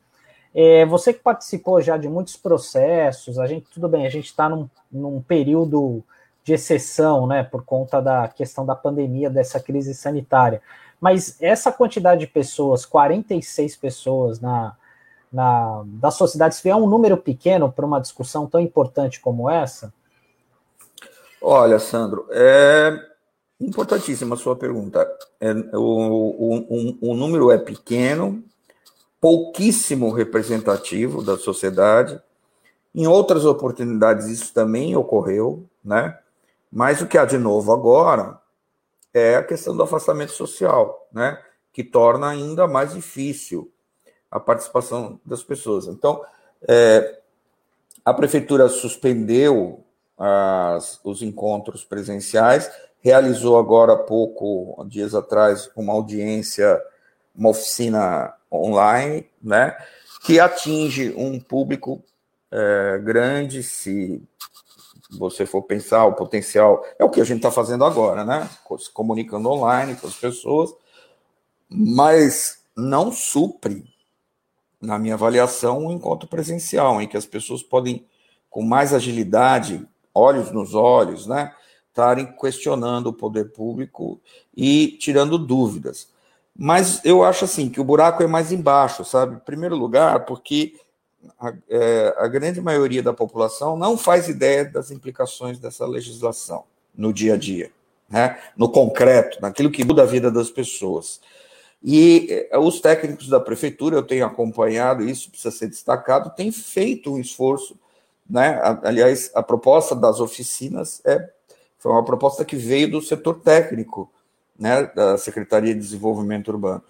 É, você que participou já de muitos processos, a gente, tudo bem, a gente está num, num período de exceção, né, por conta da questão da pandemia, dessa crise sanitária. Mas essa quantidade de pessoas, 46 pessoas na, na, da sociedade civil, é um número pequeno para uma discussão tão importante como essa? Olha, Sandro, é importantíssima a sua pergunta. É, o, o, o, o número é pequeno, pouquíssimo representativo da sociedade. Em outras oportunidades isso também ocorreu, né? Mas o que há de novo agora é a questão do afastamento social, né? Que torna ainda mais difícil a participação das pessoas. Então, é, a prefeitura suspendeu as, os encontros presenciais, realizou agora há pouco, dias atrás, uma audiência, uma oficina online, né, que atinge um público é, grande, se você for pensar o potencial, é o que a gente está fazendo agora, né, se comunicando online com as pessoas, mas não supre, na minha avaliação, um encontro presencial, em que as pessoas podem, com mais agilidade, olhos nos olhos, né, estarem questionando o poder público e tirando dúvidas. Mas eu acho assim que o buraco é mais embaixo, sabe? Em primeiro lugar, porque a, é, a grande maioria da população não faz ideia das implicações dessa legislação no dia a dia, né? no concreto, naquilo que muda a vida das pessoas. E é, os técnicos da prefeitura, eu tenho acompanhado isso, precisa ser destacado, têm feito um esforço. Né? Aliás, a proposta das oficinas é, foi uma proposta que veio do setor técnico, né, da Secretaria de Desenvolvimento Urbano,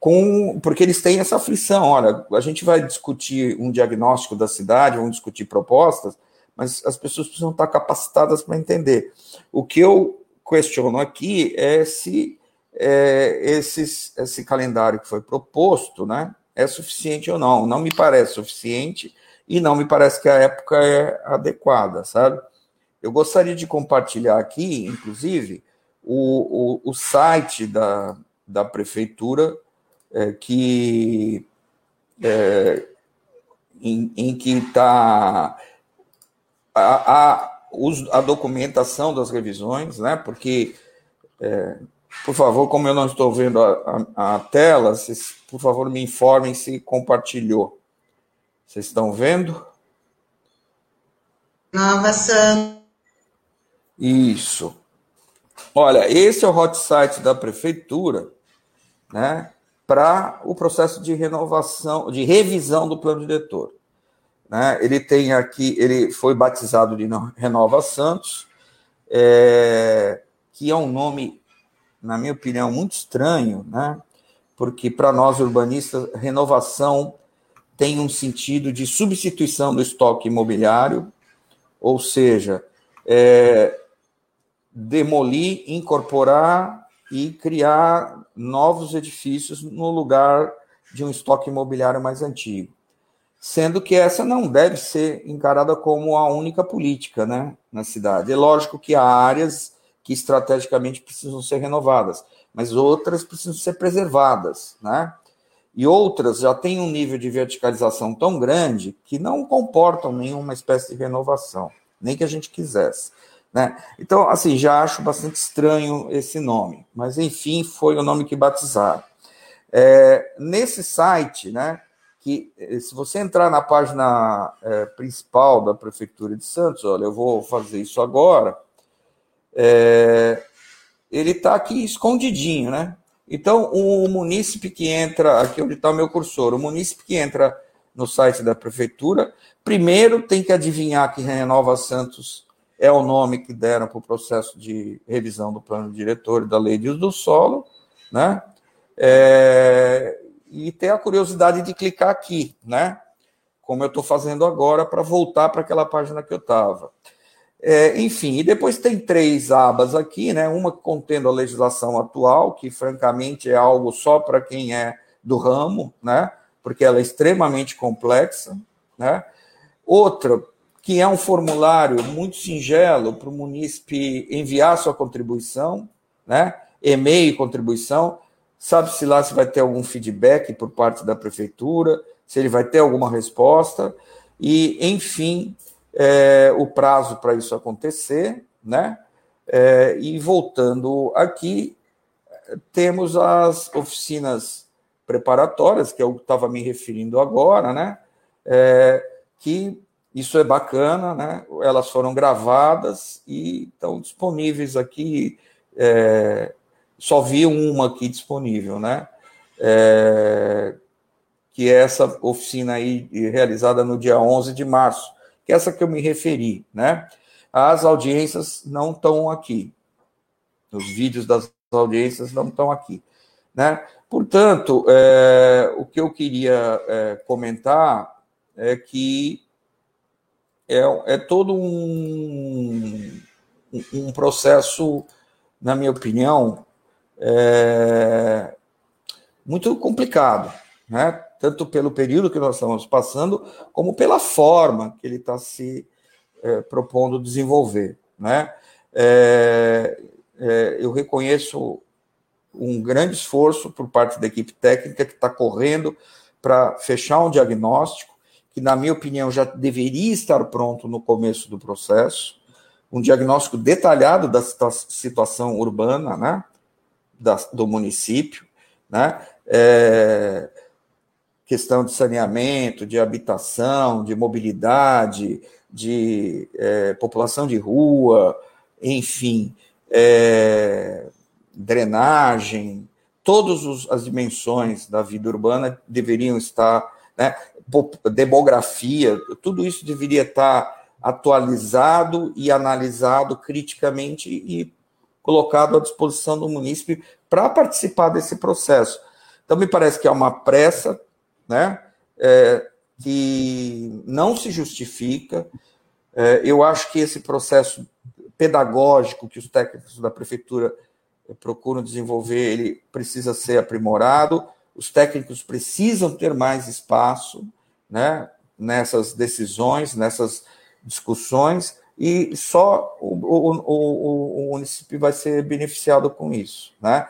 com, porque eles têm essa aflição. Olha, a gente vai discutir um diagnóstico da cidade, vamos discutir propostas, mas as pessoas precisam estar capacitadas para entender. O que eu questiono aqui é se é, esses, esse calendário que foi proposto né, é suficiente ou não. Não me parece suficiente e não me parece que a época é adequada, sabe? Eu gostaria de compartilhar aqui, inclusive, o, o, o site da, da prefeitura, é, que é, em, em, que está a, a, a, documentação das revisões, né? Porque, é, por favor, como eu não estou vendo a, a, a tela, vocês, por favor, me informem se compartilhou. Vocês estão vendo? Nova Sam. Isso. Olha, esse é o hot site da prefeitura, né, para o processo de renovação, de revisão do plano diretor. Né? Ele tem aqui, ele foi batizado de Renova Santos, é, que é um nome, na minha opinião, muito estranho, né? Porque para nós urbanistas, renovação tem um sentido de substituição do estoque imobiliário, ou seja, é, demolir, incorporar e criar novos edifícios no lugar de um estoque imobiliário mais antigo. Sendo que essa não deve ser encarada como a única política né, na cidade. É lógico que há áreas que estrategicamente precisam ser renovadas, mas outras precisam ser preservadas. Né? E outras já têm um nível de verticalização tão grande que não comportam nenhuma espécie de renovação, nem que a gente quisesse. Né? Então, assim, já acho bastante estranho esse nome, mas enfim, foi o nome que batizaram. É, nesse site, né, que eh, se você entrar na página é, principal da Prefeitura de Santos, olha, eu vou fazer isso agora, é, ele está aqui escondidinho, né? Então, o munícipe que entra, aqui onde está o meu cursor, o munícipe que entra no site da Prefeitura, primeiro tem que adivinhar que Renova Santos é o nome que deram para o processo de revisão do plano diretor e da lei de uso do solo, né? É, e ter a curiosidade de clicar aqui, né? Como eu estou fazendo agora para voltar para aquela página que eu estava. É, enfim, e depois tem três abas aqui, né? Uma contendo a legislação atual, que francamente é algo só para quem é do ramo, né? Porque ela é extremamente complexa, né? Outra que é um formulário muito singelo para o munícipe enviar sua contribuição, né? E-mail contribuição. Sabe-se lá se vai ter algum feedback por parte da prefeitura, se ele vai ter alguma resposta, e, enfim, é, o prazo para isso acontecer, né? É, e voltando aqui, temos as oficinas preparatórias, que eu estava me referindo agora, né? É, que isso é bacana, né? Elas foram gravadas e estão disponíveis aqui. É, só vi uma aqui disponível, né? É, que é essa oficina aí realizada no dia 11 de março, que é essa que eu me referi, né? As audiências não estão aqui. Os vídeos das audiências não estão aqui, né? Portanto, é, o que eu queria é, comentar é que é, é todo um, um processo, na minha opinião, é, muito complicado, né? tanto pelo período que nós estamos passando, como pela forma que ele está se é, propondo desenvolver. Né? É, é, eu reconheço um grande esforço por parte da equipe técnica que está correndo para fechar um diagnóstico, que, na minha opinião, já deveria estar pronto no começo do processo, um diagnóstico detalhado da situação urbana né, da, do município, né, é, questão de saneamento, de habitação, de mobilidade, de é, população de rua, enfim, é, drenagem, todas as dimensões da vida urbana deveriam estar, né, demografia, tudo isso deveria estar atualizado e analisado criticamente e colocado à disposição do munícipe para participar desse processo. Então, me parece que é uma pressa né? É, que não se justifica. É, eu acho que esse processo pedagógico que os técnicos da prefeitura procuram desenvolver, ele precisa ser aprimorado. Os técnicos precisam ter mais espaço, né? Nessas decisões, nessas discussões, e só o, o, o, o município vai ser beneficiado com isso, né?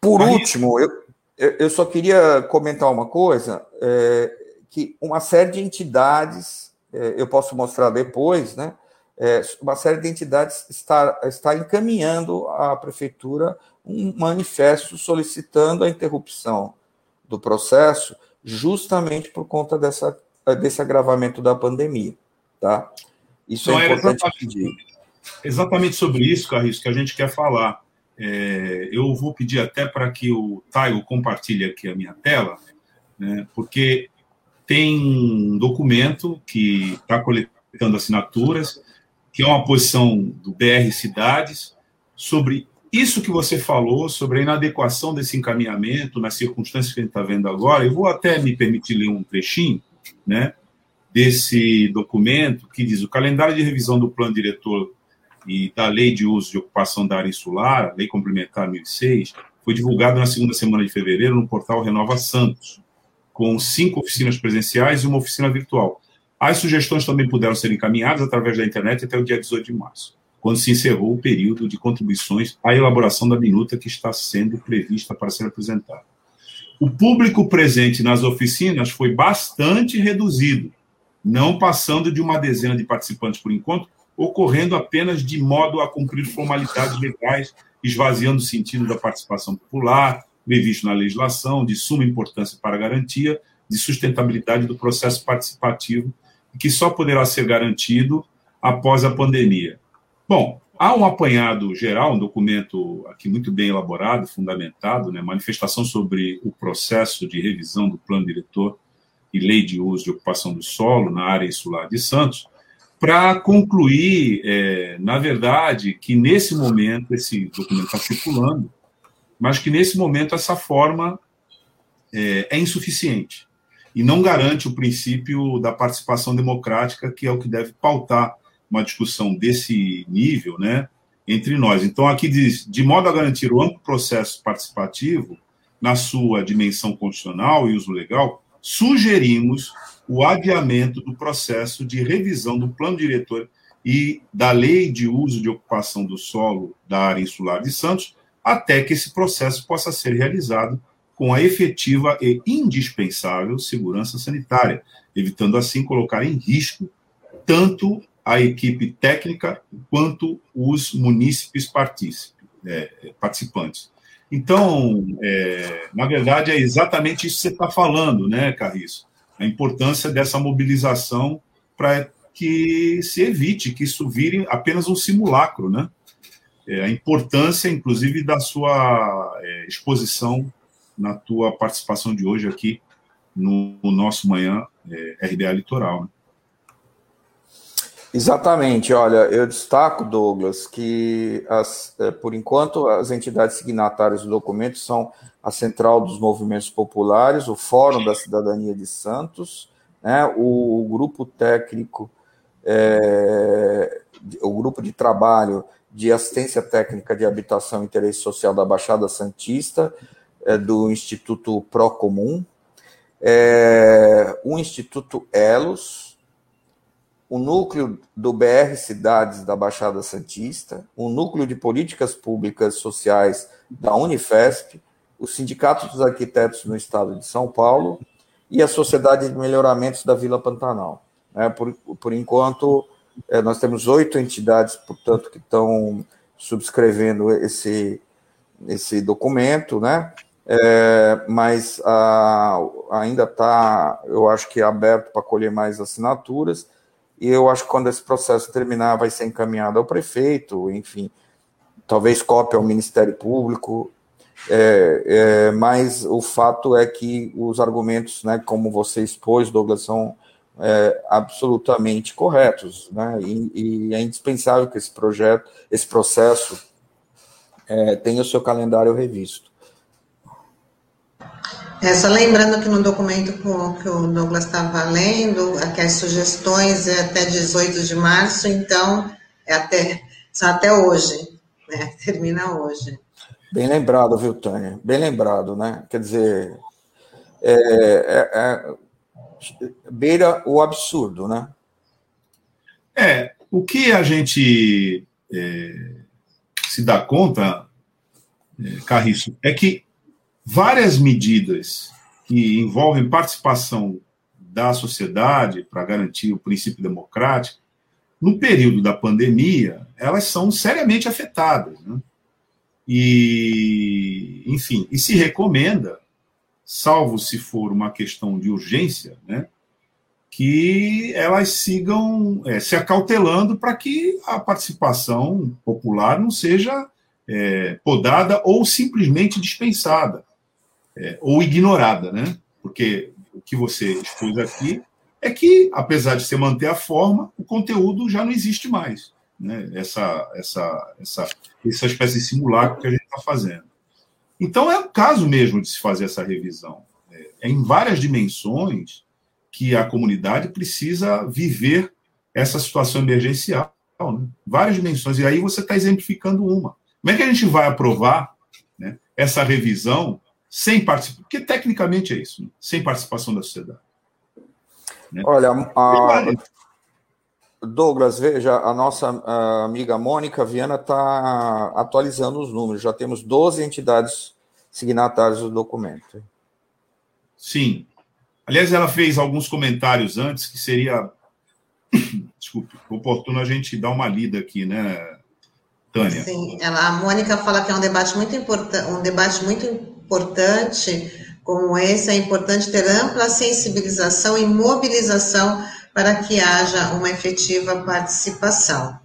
Por último, eu, eu só queria comentar uma coisa, é, que uma série de entidades, é, eu posso mostrar depois, né? É, uma série de entidades está, está encaminhando à prefeitura um manifesto solicitando a interrupção do processo, justamente por conta dessa, desse agravamento da pandemia, tá? Isso então, é importante exatamente, pedir. Exatamente sobre isso, Carlos, que a gente quer falar. É, eu vou pedir até para que o Taigo compartilhe aqui a minha tela, né, porque tem um documento que está coletando assinaturas, que é uma posição do BR Cidades, sobre isso que você falou, sobre a inadequação desse encaminhamento nas circunstâncias que a gente está vendo agora. Eu vou até me permitir ler um trechinho né, desse documento que diz: o calendário de revisão do plano diretor e da Lei de Uso de Ocupação da Área Insular, Lei Complementar 1006, foi divulgado na segunda semana de fevereiro no portal Renova Santos, com cinco oficinas presenciais e uma oficina virtual. As sugestões também puderam ser encaminhadas através da internet até o dia 18 de março, quando se encerrou o período de contribuições à elaboração da minuta que está sendo prevista para ser apresentada. O público presente nas oficinas foi bastante reduzido, não passando de uma dezena de participantes por encontro, ocorrendo apenas de modo a cumprir formalidades legais, esvaziando o sentido da participação popular, previsto na legislação, de suma importância para a garantia de sustentabilidade do processo participativo, que só poderá ser garantido após a pandemia. Bom, há um apanhado geral, um documento aqui muito bem elaborado, fundamentado, né, manifestação sobre o processo de revisão do plano diretor e lei de uso de ocupação do solo na área insular de Santos, para concluir, é, na verdade, que nesse momento esse documento está circulando, mas que nesse momento essa forma é, é, insuficiente e não garante o princípio da participação democrática, que é o que deve pautar uma discussão desse nível, né, entre nós. Então, aqui diz, de modo a garantir o amplo processo participativo na sua dimensão constitucional e uso legal, sugerimos o adiamento do processo de revisão do plano diretor e da lei de uso de ocupação do solo da área insular de Santos, até que esse processo possa ser realizado com a efetiva e indispensável segurança sanitária, evitando assim colocar em risco tanto a equipe técnica quanto os munícipes é, participantes. Então, é, na verdade, é exatamente isso que você está falando, né, Carriço? A importância dessa mobilização para que se evite que isso vire apenas um simulacro, né? É, a importância, inclusive, da sua é, exposição na tua participação de hoje aqui no, no nosso manhã é, RBA Litoral. Né? Exatamente, olha, eu destaco, Douglas, que as, é, por enquanto as entidades signatárias do documento são a Central dos Movimentos Populares, o Fórum da Cidadania de Santos, né, o, o grupo técnico, é, o grupo de trabalho de assistência técnica de habitação e interesse social da Baixada Santista, é, do Instituto Procomum, é, o Instituto Elos, o núcleo do BR Cidades da Baixada Santista, o núcleo de políticas públicas sociais da Unifesp, o Sindicato dos Arquitetos no Estado de São Paulo e a Sociedade de Melhoramentos da Vila Pantanal. É, por, por enquanto, é, nós temos oito entidades, portanto, que estão subscrevendo esse, esse documento, né? É, mas a, ainda está, eu acho que aberto para colher mais assinaturas e eu acho que quando esse processo terminar, vai ser encaminhado ao prefeito, enfim, talvez cópia ao Ministério Público. É, é, mas o fato é que os argumentos, né, como você expôs, Douglas, são é, absolutamente corretos, né, e, e, é indispensável que esse projeto, esse processo é, tenha o seu calendário revisto. É, só lembrando que no documento que o Douglas estava lendo, que as sugestões é até 18 de março, então é até, são até hoje, né? Termina hoje. Bem lembrado, viu, Tânia? Bem lembrado, né? Quer dizer, é, é, é, beira o absurdo, né? É, o que a gente é, se dá conta, é, Carriço, é que várias medidas que envolvem participação da sociedade para garantir o princípio democrático, no período da pandemia, elas são seriamente afetadas. Né? E, enfim, e se recomenda, salvo se for uma questão de urgência, né, que elas sigam é, se acautelando para que a participação popular não seja é, podada ou simplesmente dispensada é, ou ignorada, né? Porque o que você expôs aqui é que, apesar de você manter a forma, o conteúdo já não existe mais. Né? Essa, essa, essa, essa espécie de simulacro que a gente está fazendo. Então, é o caso mesmo de se fazer essa revisão. É, é em várias dimensões que a comunidade precisa viver essa situação emergencial. Né? Várias dimensões. E aí você está exemplificando uma. Como é que a gente vai aprovar né, essa revisão sem participação, porque tecnicamente é isso, né? sem participação da sociedade. Né? Olha, a... Douglas, veja, a nossa a amiga Mônica Viana está atualizando os números, já temos 12 entidades signatárias do documento. Sim. Aliás, ela fez alguns comentários antes que seria, desculpe, oportuno a gente dar uma lida aqui, né, Tânia? Sim, ela, a Mônica fala que é um debate muito importante, um debate muito importante como esse, é importante ter ampla sensibilização e mobilização para que haja uma efetiva participação.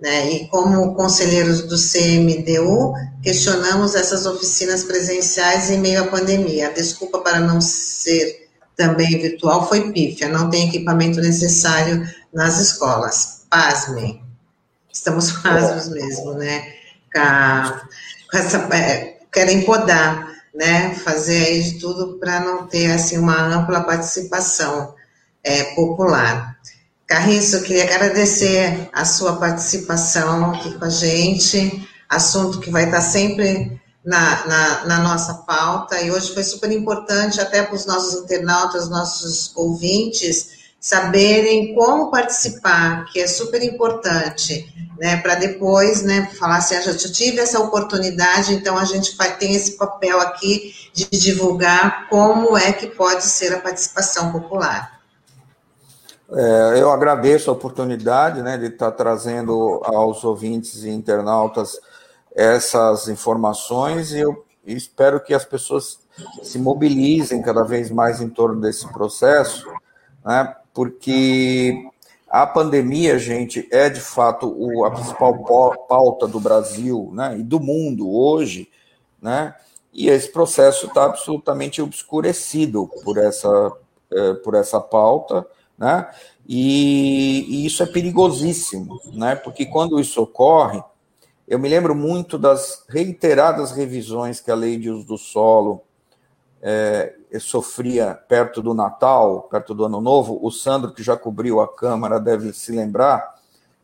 Né? E como conselheiros do CMDU, questionamos essas oficinas presenciais em meio à pandemia. A desculpa para não ser também virtual foi pífia, não tem equipamento necessário nas escolas. Pasmem. Estamos pasmos mesmo, né? Com essa, é, querem podar, né, fazer aí de tudo para não ter assim uma ampla participação é, popular. Carriço, eu queria agradecer a sua participação aqui com a gente, assunto que vai estar sempre na, na, na nossa pauta, e hoje foi super importante até para os nossos internautas, nossos ouvintes, saberem como participar, que é super importante, né, para depois, né, falar assim, ah, já tive essa oportunidade, então a gente vai ter esse papel aqui de divulgar como é que pode ser a participação popular. É, eu agradeço a oportunidade, né, de estar trazendo aos ouvintes e internautas essas informações e eu espero que as pessoas se mobilizem cada vez mais em torno desse processo, né, porque a pandemia, gente, é de fato o, a principal pauta do Brasil né, e do mundo hoje, né? e esse processo está absolutamente obscurecido por essa, é, por essa pauta, né? E, e, isso é perigosíssimo, né? Porque quando isso ocorre, eu me lembro muito das reiteradas revisões que a lei de uso do solo é, sofria perto do Natal, perto do Ano Novo. O Sandro, que já cobriu a Câmara, deve se lembrar,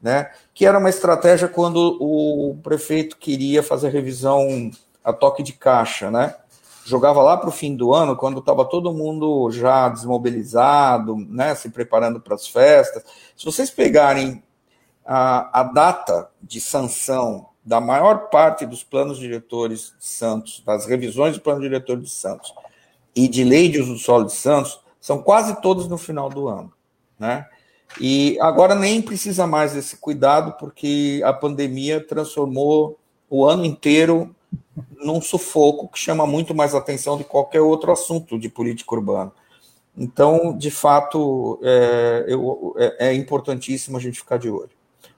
né? Que era uma estratégia quando o prefeito queria fazer revisão a toque de caixa, né? Jogava lá para o fim do ano, quando estava todo mundo já desmobilizado, né? Se preparando para as festas. Se vocês pegarem a, a data de sanção da maior parte dos planos diretores de Santos, das revisões do plano diretor de Santos e de lei de uso do solo de Santos, são quase todos no final do ano, né? E agora nem precisa mais desse cuidado, porque a pandemia transformou o ano inteiro num sufoco que chama muito mais atenção de qualquer outro assunto de política urbana. Então, de fato, é, eu, é, é importantíssimo a gente ficar de olho.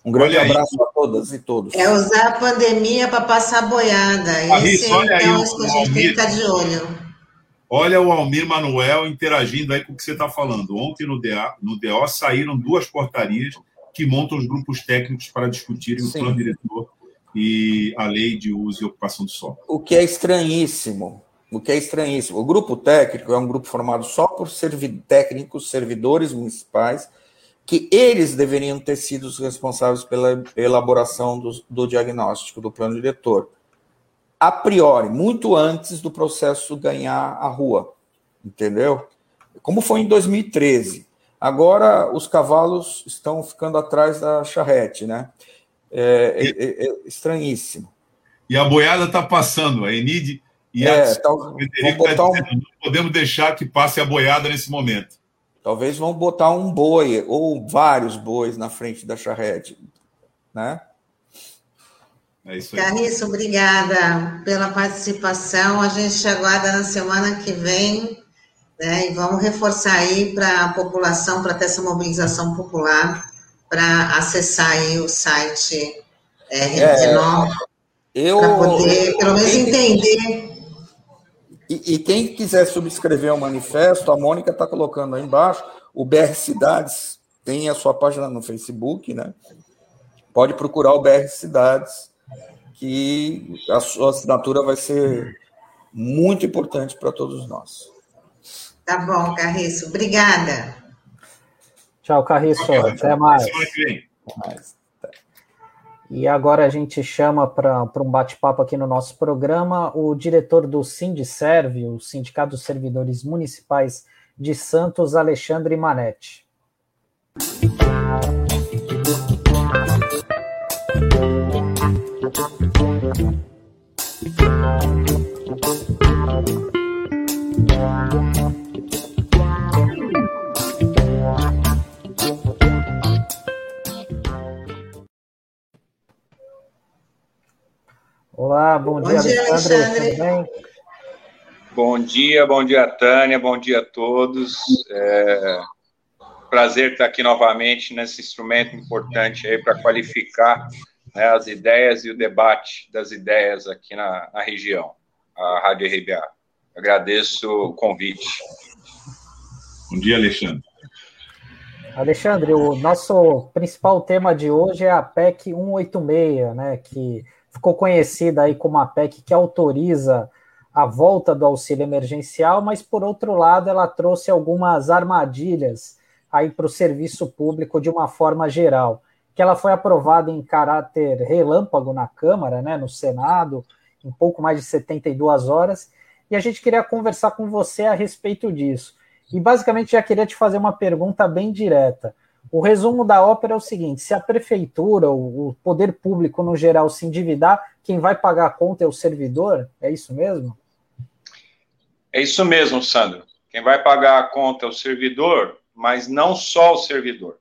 Um grande abraço a todas e todos. É usar a pandemia para passar boiada. Esse é, olha então, aí, que a gente tem que ficar de olho. Olha o Almir Manuel interagindo aí com o que você está falando. Ontem no, DA, no DO saíram duas portarias que montam os grupos técnicos para discutirem Sim. o plano diretor e a lei de uso e ocupação do solo. O que é estranhíssimo. O que é estranhíssimo. O grupo técnico é um grupo formado só por servi técnicos, servidores municipais, que eles deveriam ter sido os responsáveis pela elaboração do, do diagnóstico do plano diretor. A priori, muito antes do processo ganhar a rua. Entendeu? Como foi em 2013. Agora os cavalos estão ficando atrás da charrete, né? É, é, é, é estranhíssimo. E a boiada está passando, a Enid e é, a tá, tá um... não podemos deixar que passe a boiada nesse momento. Talvez vão botar um boi ou vários bois na frente da charrete, né? É isso aí. Carriço, obrigada pela participação. A gente aguarda na semana que vem, né? E vamos reforçar aí para a população, para ter essa mobilização popular, para acessar aí o site é, é, eu para poder, pelo menos, entender e, e, quem quiser subscrever o manifesto, a Mônica está colocando aí embaixo. O BR Cidades tem a sua página no Facebook, né? Pode procurar o BR Cidades, que a sua assinatura vai ser muito importante para todos nós. Tá bom, Carriço. Obrigada. Tchau, Carriço. Até mais. Até mais. E agora a gente chama para um bate-papo aqui no nosso programa o diretor do Sindicerve, o Sindicato dos Servidores Municipais de Santos, Alexandre Manetti. Olá, bom, bom dia, dia, Alexandre. Alexandre. Bom dia, bom dia, Tânia, bom dia a todos. É... Prazer estar aqui novamente nesse instrumento importante aí para qualificar né, as ideias e o debate das ideias aqui na, na região, a Rádio RBA. Agradeço o convite. Bom dia, Alexandre. Alexandre, o nosso principal tema de hoje é a PEC 186, né, que ficou conhecida aí como a PEC que autoriza a volta do auxílio emergencial, mas por outro lado ela trouxe algumas armadilhas aí para o serviço público de uma forma geral, que ela foi aprovada em caráter relâmpago na Câmara, né, no Senado, em pouco mais de 72 horas, e a gente queria conversar com você a respeito disso. E basicamente já queria te fazer uma pergunta bem direta. O resumo da ópera é o seguinte: se a prefeitura, o poder público no geral se endividar, quem vai pagar a conta é o servidor? É isso mesmo? É isso mesmo, Sandro. Quem vai pagar a conta é o servidor, mas não só o servidor.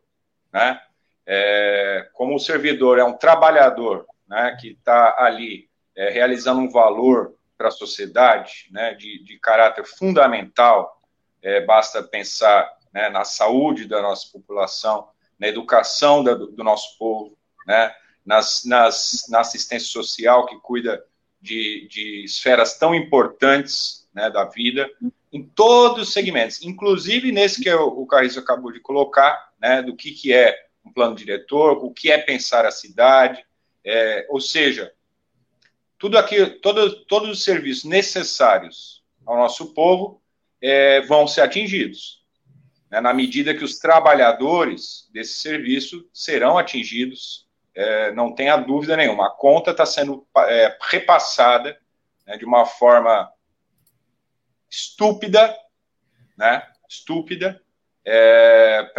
Né? É, como o servidor é um trabalhador né, que está ali é, realizando um valor para a sociedade né, de, de caráter fundamental, é, basta pensar né, na saúde da nossa população, na educação da, do nosso povo, né, nas, nas, na assistência social que cuida de, de esferas tão importantes né, da vida, em todos os segmentos, inclusive nesse que o, o Carriço acabou de colocar, né, do que, que é um plano diretor, o que é pensar a cidade, é, ou seja, tudo aqui, todo, todos os serviços necessários ao nosso povo é, vão ser atingidos, né, na medida que os trabalhadores desse serviço serão atingidos é, não tenha dúvida nenhuma. A conta está sendo é, repassada né, de uma forma estúpida, né, estúpida, é,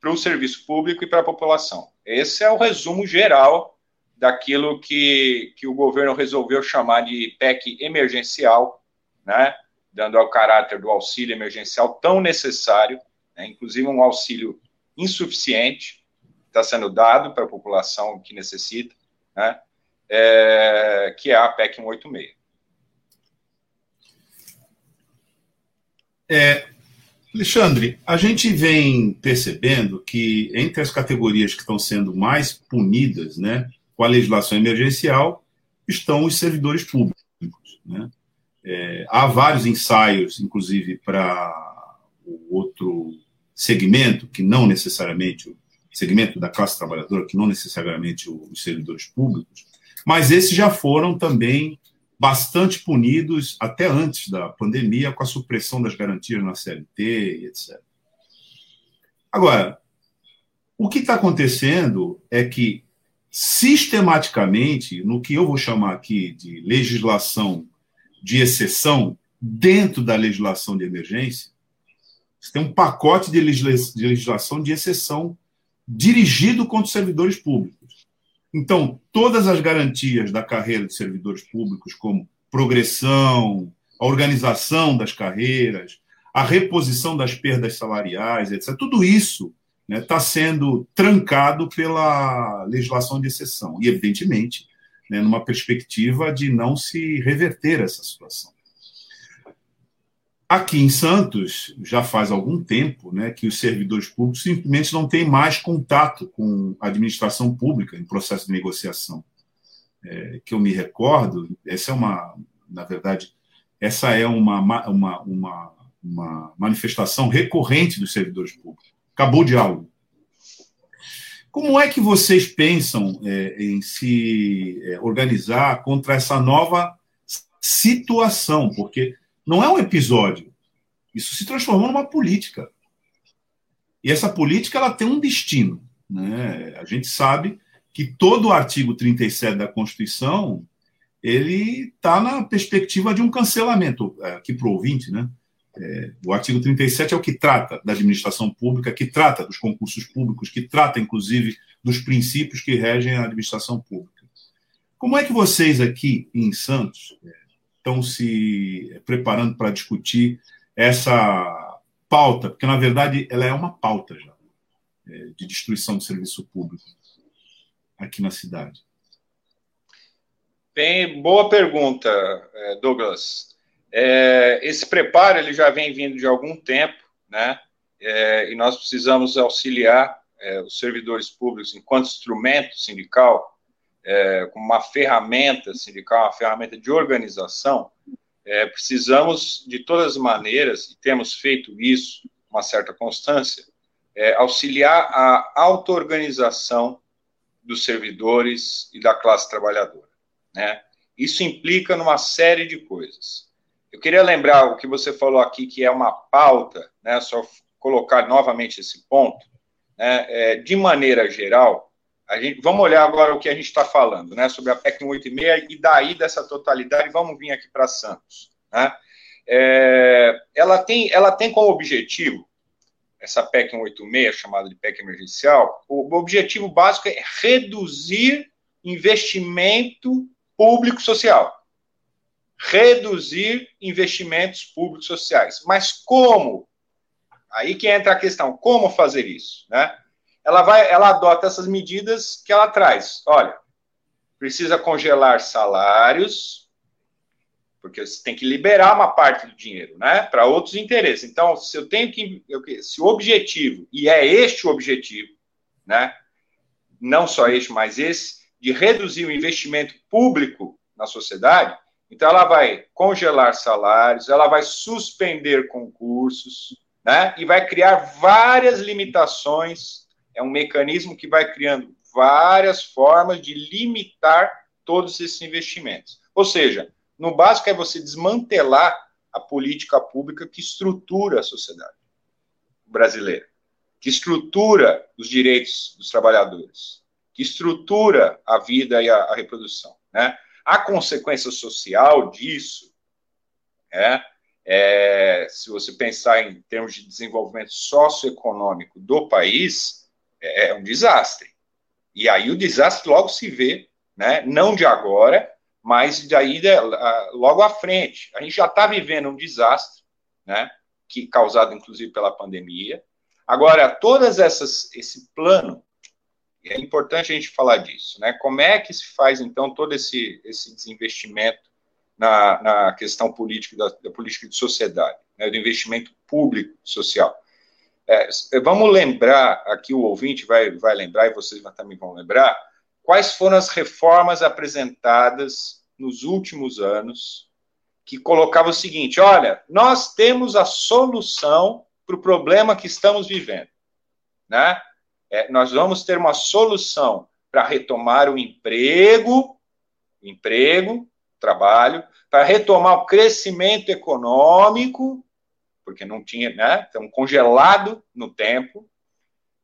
para o serviço público e para a população. Esse é o resumo geral daquilo que, que o governo resolveu chamar de PEC emergencial, né, dando ao caráter do auxílio emergencial tão necessário, né, inclusive um auxílio insuficiente, está sendo dado para a população que necessita, né, é, que é a PEC 186. É, Alexandre, a gente vem percebendo que entre as categorias que estão sendo mais punidas né, com a legislação emergencial estão os servidores públicos. Né? É, há vários ensaios, inclusive, para o outro segmento, que não necessariamente segmento da classe trabalhadora, que não necessariamente os servidores públicos, mas esses já foram também bastante punidos até antes da pandemia, com a supressão das garantias na CLT e etc. Agora, o que está acontecendo é que, sistematicamente, no que eu vou chamar aqui de legislação de exceção, dentro da legislação de emergência, você tem um pacote de legislação de exceção dirigido contra os servidores públicos. Então, todas as garantias da carreira de servidores públicos, como progressão, a organização das carreiras, a reposição das perdas salariais, etc., tudo isso está né, tá sendo trancado pela legislação de exceção. E, evidentemente, né, numa perspectiva de não se reverter essa situação. Aqui em Santos, já faz algum tempo né, que os servidores públicos simplesmente não têm mais contato com a administração pública em processo de negociação. É, que eu me recordo, essa é uma, na verdade, essa é uma, uma, uma, uma manifestação recorrente dos servidores públicos. Acabou o diálogo. Como é que vocês pensam é, em se é, organizar contra essa nova situação? Porque não é um episódio. Isso se transformou numa política. E essa política ela tem um destino. Né? A gente sabe que todo o artigo 37 da Constituição ele está na perspectiva de um cancelamento, é, aqui para o ouvinte, né? É, o artigo 37 é o que trata da administração pública, que trata dos concursos públicos, que trata, inclusive, dos princípios que regem a administração pública. Como é que vocês aqui em Santos é, estão se preparando para discutir essa pauta, porque na verdade ela é uma pauta já é, de destruição do serviço público aqui na cidade. Bem, boa pergunta, é, Douglas. É, esse preparo ele já vem vindo de algum tempo, né? É, e nós precisamos auxiliar é, os servidores públicos enquanto instrumento sindical é, como uma ferramenta sindical, uma ferramenta de organização, é, precisamos, de todas as maneiras, e temos feito isso com uma certa constância, é, auxiliar a auto-organização dos servidores e da classe trabalhadora. Né? Isso implica numa série de coisas. Eu queria lembrar o que você falou aqui, que é uma pauta, né, só colocar novamente esse ponto, né, é, de maneira geral, a gente, vamos olhar agora o que a gente está falando, né, sobre a PEC 186 e daí dessa totalidade, vamos vir aqui para Santos. Né? É, ela, tem, ela tem como objetivo, essa PEC 186, chamada de PEC emergencial, o objetivo básico é reduzir investimento público-social. Reduzir investimentos públicos sociais. Mas como? Aí que entra a questão, como fazer isso, né? Ela vai, ela adota essas medidas que ela traz. Olha, precisa congelar salários, porque você tem que liberar uma parte do dinheiro, né, para outros interesses. Então, se eu tenho que, se o objetivo e é este o objetivo, né, não só este, mas esse, de reduzir o investimento público na sociedade, então ela vai congelar salários, ela vai suspender concursos, né? E vai criar várias limitações. É um mecanismo que vai criando várias formas de limitar todos esses investimentos. Ou seja, no básico é você desmantelar a política pública que estrutura a sociedade brasileira, que estrutura os direitos dos trabalhadores, que estrutura a vida e a, a reprodução. Né? A consequência social disso é, é, se você pensar em termos de desenvolvimento socioeconômico do país, é, é um desastre. E aí o desastre logo se vê, né? não de agora, mas daí logo à frente. A gente já está vivendo um desastre, né? que causado inclusive pela pandemia. Agora, todas essas esse plano é importante a gente falar disso, né? Como é que se faz então todo esse esse desinvestimento na, na questão política da, da política de sociedade, né? do investimento público social? É, vamos lembrar aqui o ouvinte vai vai lembrar e vocês também vão lembrar quais foram as reformas apresentadas nos últimos anos que colocava o seguinte: olha, nós temos a solução para o problema que estamos vivendo. Né? É, nós vamos ter uma solução para retomar o emprego, emprego, trabalho, para retomar o crescimento econômico, porque não tinha, né? Estamos congelado no tempo.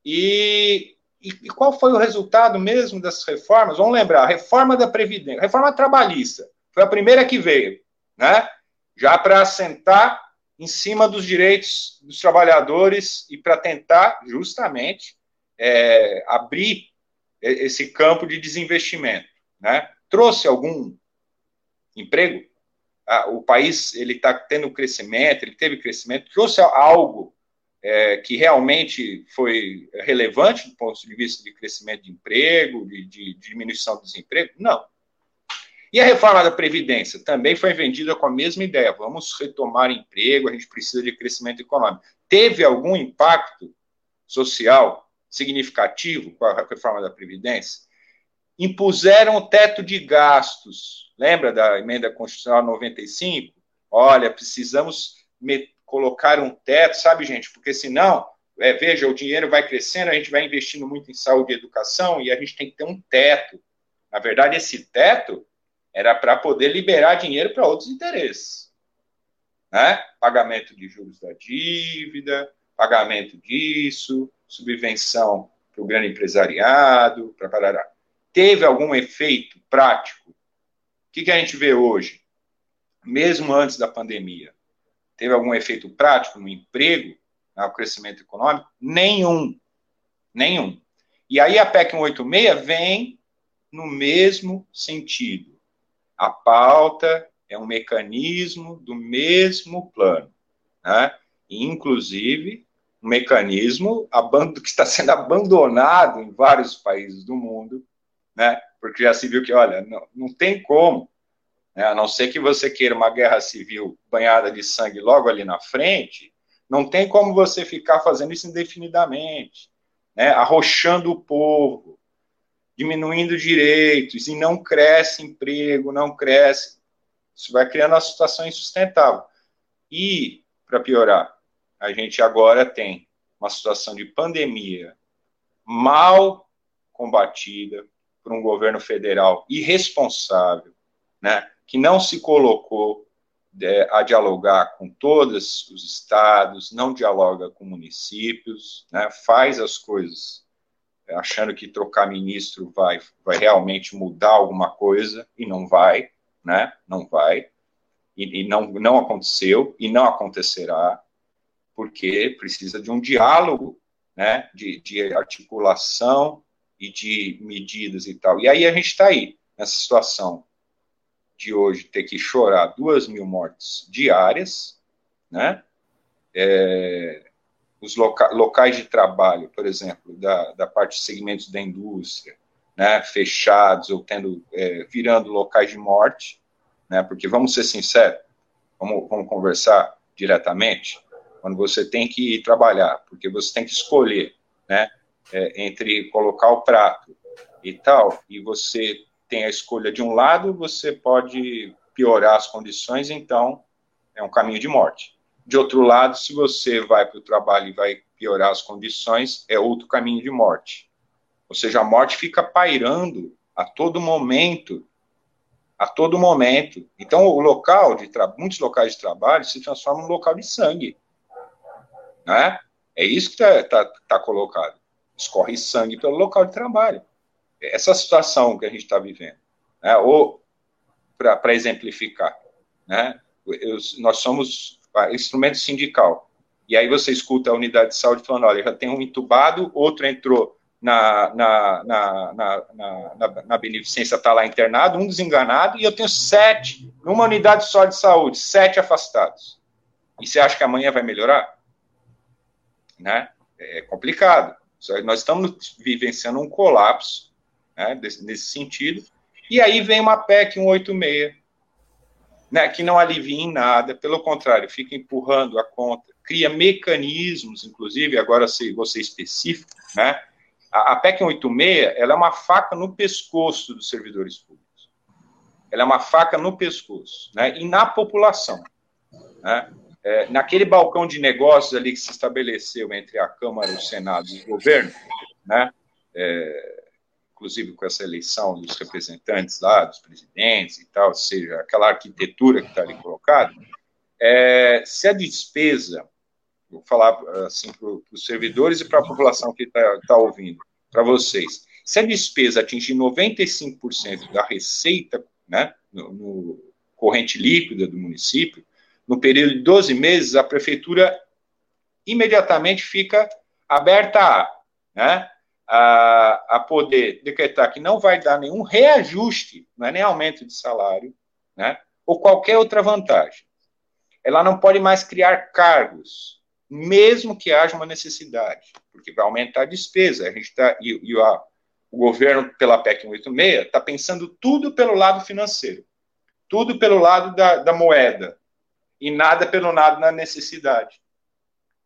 E, e, e, qual foi o resultado mesmo dessas reformas? Vamos lembrar, a reforma da Previdência, a reforma trabalhista, foi a primeira que veio né? Já para assentar em cima dos direitos dos trabalhadores e para tentar justamente é, abrir esse campo de desinvestimento, né? Trouxe algum emprego? O país ele está tendo crescimento, ele teve crescimento, trouxe algo é, que realmente foi relevante do ponto de vista de crescimento de emprego, de, de, de diminuição do desemprego? Não. E a reforma da Previdência também foi vendida com a mesma ideia: vamos retomar emprego, a gente precisa de crescimento econômico. Teve algum impacto social significativo com a reforma da Previdência? Impuseram o teto de gastos. Lembra da emenda constitucional 95? Olha, precisamos colocar um teto, sabe, gente? Porque senão, é, veja, o dinheiro vai crescendo, a gente vai investindo muito em saúde e educação e a gente tem que ter um teto. Na verdade, esse teto era para poder liberar dinheiro para outros interesses. Né? Pagamento de juros da dívida, pagamento disso, subvenção para o grande empresariado, para parará. Teve algum efeito prático? O que, que a gente vê hoje? Mesmo antes da pandemia, teve algum efeito prático no emprego, no crescimento econômico? Nenhum. Nenhum. E aí a PEC 186 vem no mesmo sentido. A pauta é um mecanismo do mesmo plano, né? inclusive um mecanismo que está sendo abandonado em vários países do mundo, né? Porque já se viu que, olha, não, não tem como, né? a não ser que você queira uma guerra civil banhada de sangue logo ali na frente, não tem como você ficar fazendo isso indefinidamente, né? Arrochando o povo, diminuindo direitos e não cresce emprego, não cresce. Isso vai criando uma situação insustentável. E, para piorar, a gente agora tem uma situação de pandemia mal combatida por um governo federal irresponsável, né, que não se colocou é, a dialogar com todos os estados, não dialoga com municípios, né, faz as coisas achando que trocar ministro vai, vai realmente mudar alguma coisa, e não vai, né? Não vai. E, e não, não aconteceu, e não acontecerá, porque precisa de um diálogo, né? De, de articulação e de medidas e tal. E aí a gente está aí, nessa situação de hoje ter que chorar duas mil mortes diárias, né? É, os loca locais de trabalho, por exemplo, da, da parte de segmentos da indústria, né, fechados ou tendo, é, virando locais de morte, né, porque vamos ser sinceros, vamos, vamos conversar diretamente, quando você tem que ir trabalhar, porque você tem que escolher, né, é, entre colocar o prato e tal, e você tem a escolha de um lado, você pode piorar as condições, então é um caminho de morte. De outro lado, se você vai para o trabalho e vai piorar as condições, é outro caminho de morte. Ou seja, a morte fica pairando a todo momento, a todo momento. Então, o local de muitos locais de trabalho se transformam num local de sangue, né? É isso que está tá, tá colocado. Escorre sangue pelo local de trabalho. Essa situação que a gente está vivendo. Né? Ou, para exemplificar, né? Eu, nós somos instrumento sindical. E aí você escuta a unidade de saúde falando, olha, já tem um entubado, outro entrou na, na, na, na, na, na beneficência, está lá internado, um desenganado, e eu tenho sete, numa unidade só de saúde, sete afastados. E você acha que amanhã vai melhorar? Né? É complicado. Nós estamos vivenciando um colapso né, nesse sentido. E aí vem uma PEC 186, né, que não alivia em nada, pelo contrário, fica empurrando a conta, cria mecanismos, inclusive, agora se você específico, né, a, a PEC 186, ela é uma faca no pescoço dos servidores públicos. Ela é uma faca no pescoço, né, e na população, né, é, naquele balcão de negócios ali que se estabeleceu entre a Câmara, o Senado e o governo, né, é, inclusive com essa eleição dos representantes lá, dos presidentes e tal, ou seja, aquela arquitetura que está ali colocada, é, se a despesa, vou falar assim para os servidores e para a população que está tá ouvindo, para vocês, se a despesa atingir 95% da receita né, no, no corrente líquida do município, no período de 12 meses, a prefeitura imediatamente fica aberta a, né, a, a poder decretar que não vai dar nenhum reajuste, não é nem aumento de salário, né, ou qualquer outra vantagem. Ela não pode mais criar cargos, mesmo que haja uma necessidade, porque vai aumentar a despesa. A gente tá, e, e a, o governo, pela PEC 186, está pensando tudo pelo lado financeiro, tudo pelo lado da, da moeda, e nada pelo lado da necessidade,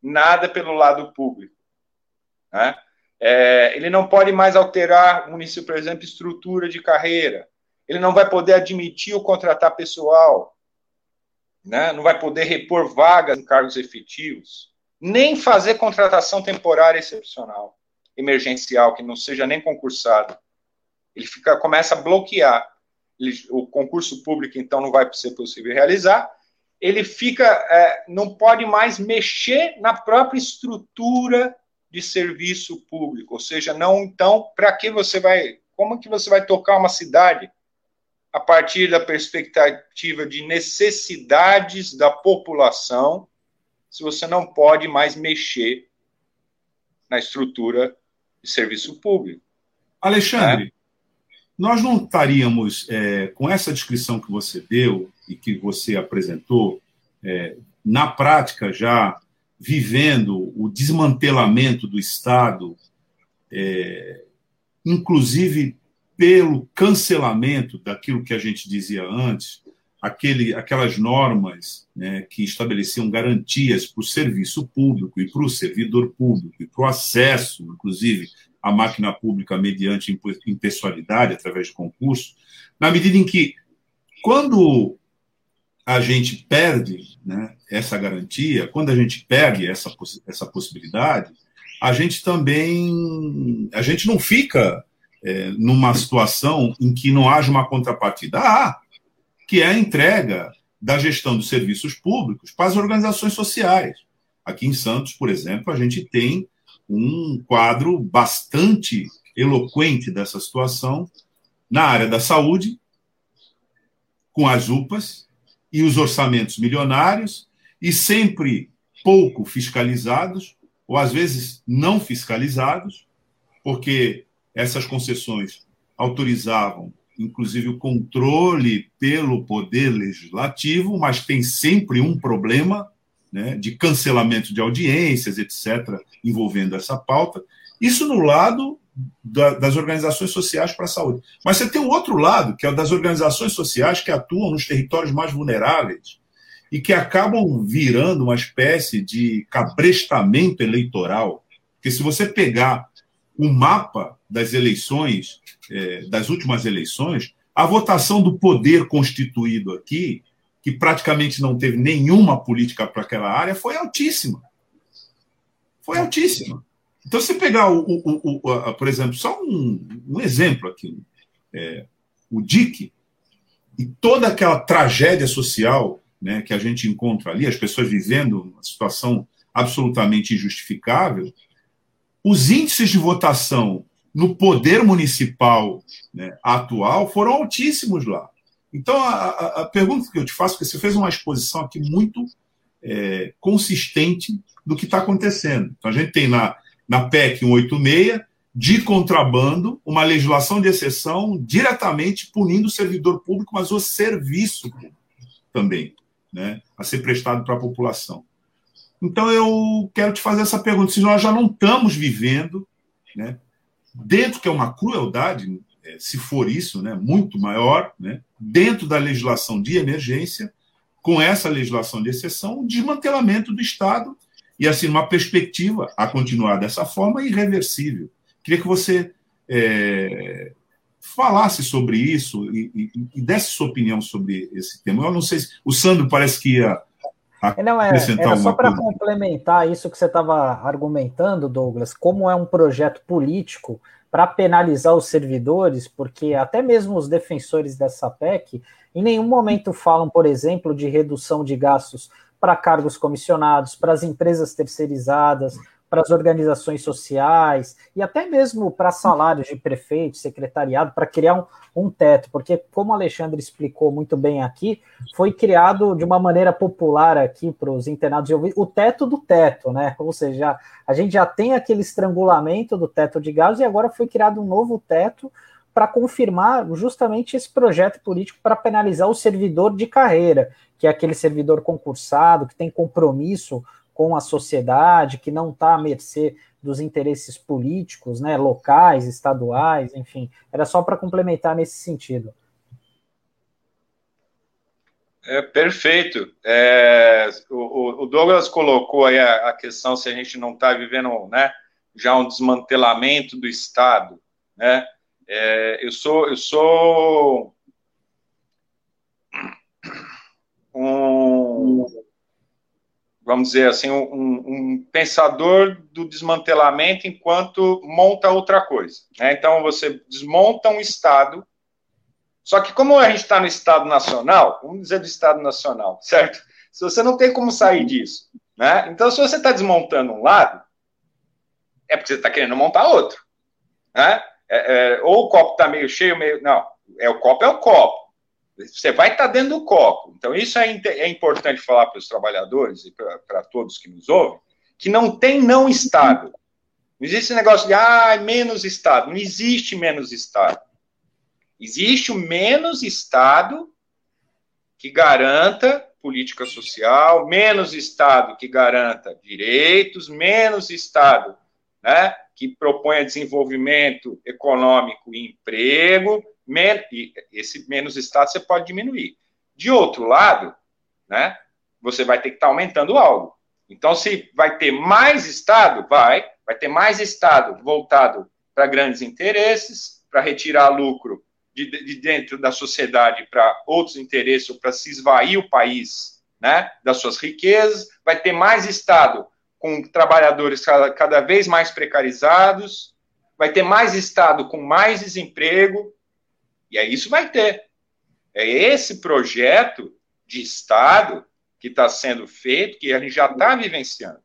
nada pelo lado público. Né? É, ele não pode mais alterar município, por exemplo, estrutura de carreira. Ele não vai poder admitir ou contratar pessoal. Né? Não vai poder repor vagas em cargos efetivos. Nem fazer contratação temporária excepcional, emergencial, que não seja nem concursado. Ele fica, começa a bloquear. Ele, o concurso público, então, não vai ser possível realizar. Ele fica, é, não pode mais mexer na própria estrutura de serviço público, ou seja, não então para que você vai, como que você vai tocar uma cidade a partir da perspectiva de necessidades da população, se você não pode mais mexer na estrutura de serviço público. Alexandre, é? Nós não estaríamos, é, com essa descrição que você deu e que você apresentou, é, na prática já vivendo o desmantelamento do Estado, é, inclusive pelo cancelamento daquilo que a gente dizia antes, aquele, aquelas normas né, que estabeleciam garantias para o serviço público e para o servidor público e para o acesso, inclusive, à máquina pública mediante impessoalidade, através de concurso, na medida em que, quando a gente perde né, essa garantia, quando a gente perde essa, essa possibilidade, a gente também a gente não fica é, numa situação em que não haja uma contrapartida. Há, que é a entrega da gestão dos serviços públicos para as organizações sociais. Aqui em Santos, por exemplo, a gente tem um quadro bastante eloquente dessa situação na área da saúde, com as UPAs, e os orçamentos milionários e sempre pouco fiscalizados, ou às vezes não fiscalizados, porque essas concessões autorizavam, inclusive, o controle pelo poder legislativo, mas tem sempre um problema né, de cancelamento de audiências, etc., envolvendo essa pauta. Isso no lado da, das organizações sociais para a saúde. Mas você tem o outro lado, que é o das organizações sociais que atuam nos territórios mais vulneráveis e que acabam virando uma espécie de cabrestamento eleitoral. Porque se você pegar o mapa das eleições, é, das últimas eleições, A votação do poder constituído aqui, que praticamente não teve nenhuma política para aquela área, foi altíssima. Foi altíssima. Então, se pegar, o, o, o a, por exemplo, só um, um exemplo aqui, é, o DIC e toda aquela tragédia social né, que a gente encontra ali, as pessoas vivendo uma situação absolutamente injustificável, os índices de votação no poder municipal né, atual foram altíssimos lá. Então, a, a, pergunta que eu te faço, porque você fez uma exposição aqui muito é, consistente do que está acontecendo. Então, a gente tem na, na PEC 186, de contrabando, uma legislação de exceção diretamente punindo o servidor público, mas o serviço também, né, a ser prestado para a população. Então, eu quero te fazer essa pergunta: se nós já não estamos vivendo, né, dentro que é uma crueldade, é, se for isso, né, muito maior, né, dentro da legislação de emergência, com essa legislação de exceção, o desmantelamento do Estado e, assim, uma perspectiva a continuar dessa forma irreversível. Queria que você é, falasse sobre isso e, e, e, desse sua opinião sobre esse tema. Eu não sei se o Sandro parece que ia não, é, era só para complementar isso que você estava argumentando, Douglas, como é um projeto político para penalizar os servidores, porque até mesmo os defensores dessa PEC em nenhum momento falam, por exemplo, de redução de gastos para cargos comissionados, para as empresas terceirizadas, para as organizações sociais e até mesmo para salários de prefeito, secretariado, para criar um, um, teto, porque, como o Alexandre explicou muito bem aqui, foi criado de uma maneira popular aqui para os internados de o teto do teto, né? Ou seja, a gente já tem aquele estrangulamento do teto de gás e agora foi criado um novo teto para confirmar justamente esse projeto político para penalizar o servidor de carreira, que é aquele servidor concursado, que tem compromisso com a sociedade, que não está à mercê dos interesses políticos, né, locais, estaduais, enfim. Era só para complementar nesse sentido. É, perfeito. É, o, o, Douglas colocou aí a, a, questão se a gente não está vivendo né, já um desmantelamento do Estado. Né? É, eu sou, eu sou um, vamos dizer assim, um, um, pensador do desmantelamento enquanto monta outra coisa. Né? Então, você desmonta um Estado, só que como a gente está no Estado Nacional, vamos dizer do Estado Nacional, certo? Se você não tem como sair disso, né? Então, se você está desmontando um lado, é porque você está querendo montar outro, né? É, é, ou o copo está meio cheio, meio... Não, é o copo é o copo. Você vai estar dentro do copo. Então, isso é, é importante falar para os trabalhadores e para todos que nos ouvem, que não tem não Estado. Não existe negócio de, ah, menos Estado. Não existe menos Estado. Existe o menos Estado que garanta política social, menos Estado que garanta direitos, menos Estado né, que proponha desenvolvimento econômico e emprego, esse menos Estado você pode diminuir. De outro lado, né, você vai ter que estar tá aumentando algo. Então, se vai ter mais Estado, vai, vai ter mais Estado voltado para grandes interesses, para retirar lucro de, de, dentro da sociedade para outros interesses, ou para se esvair o país né, das suas riquezas, vai ter mais Estado com trabalhadores cada, cada vez mais precarizados, vai ter mais Estado com mais desemprego, e aí isso vai ter. É esse projeto de Estado que está sendo feito, que a gente já está vivenciando.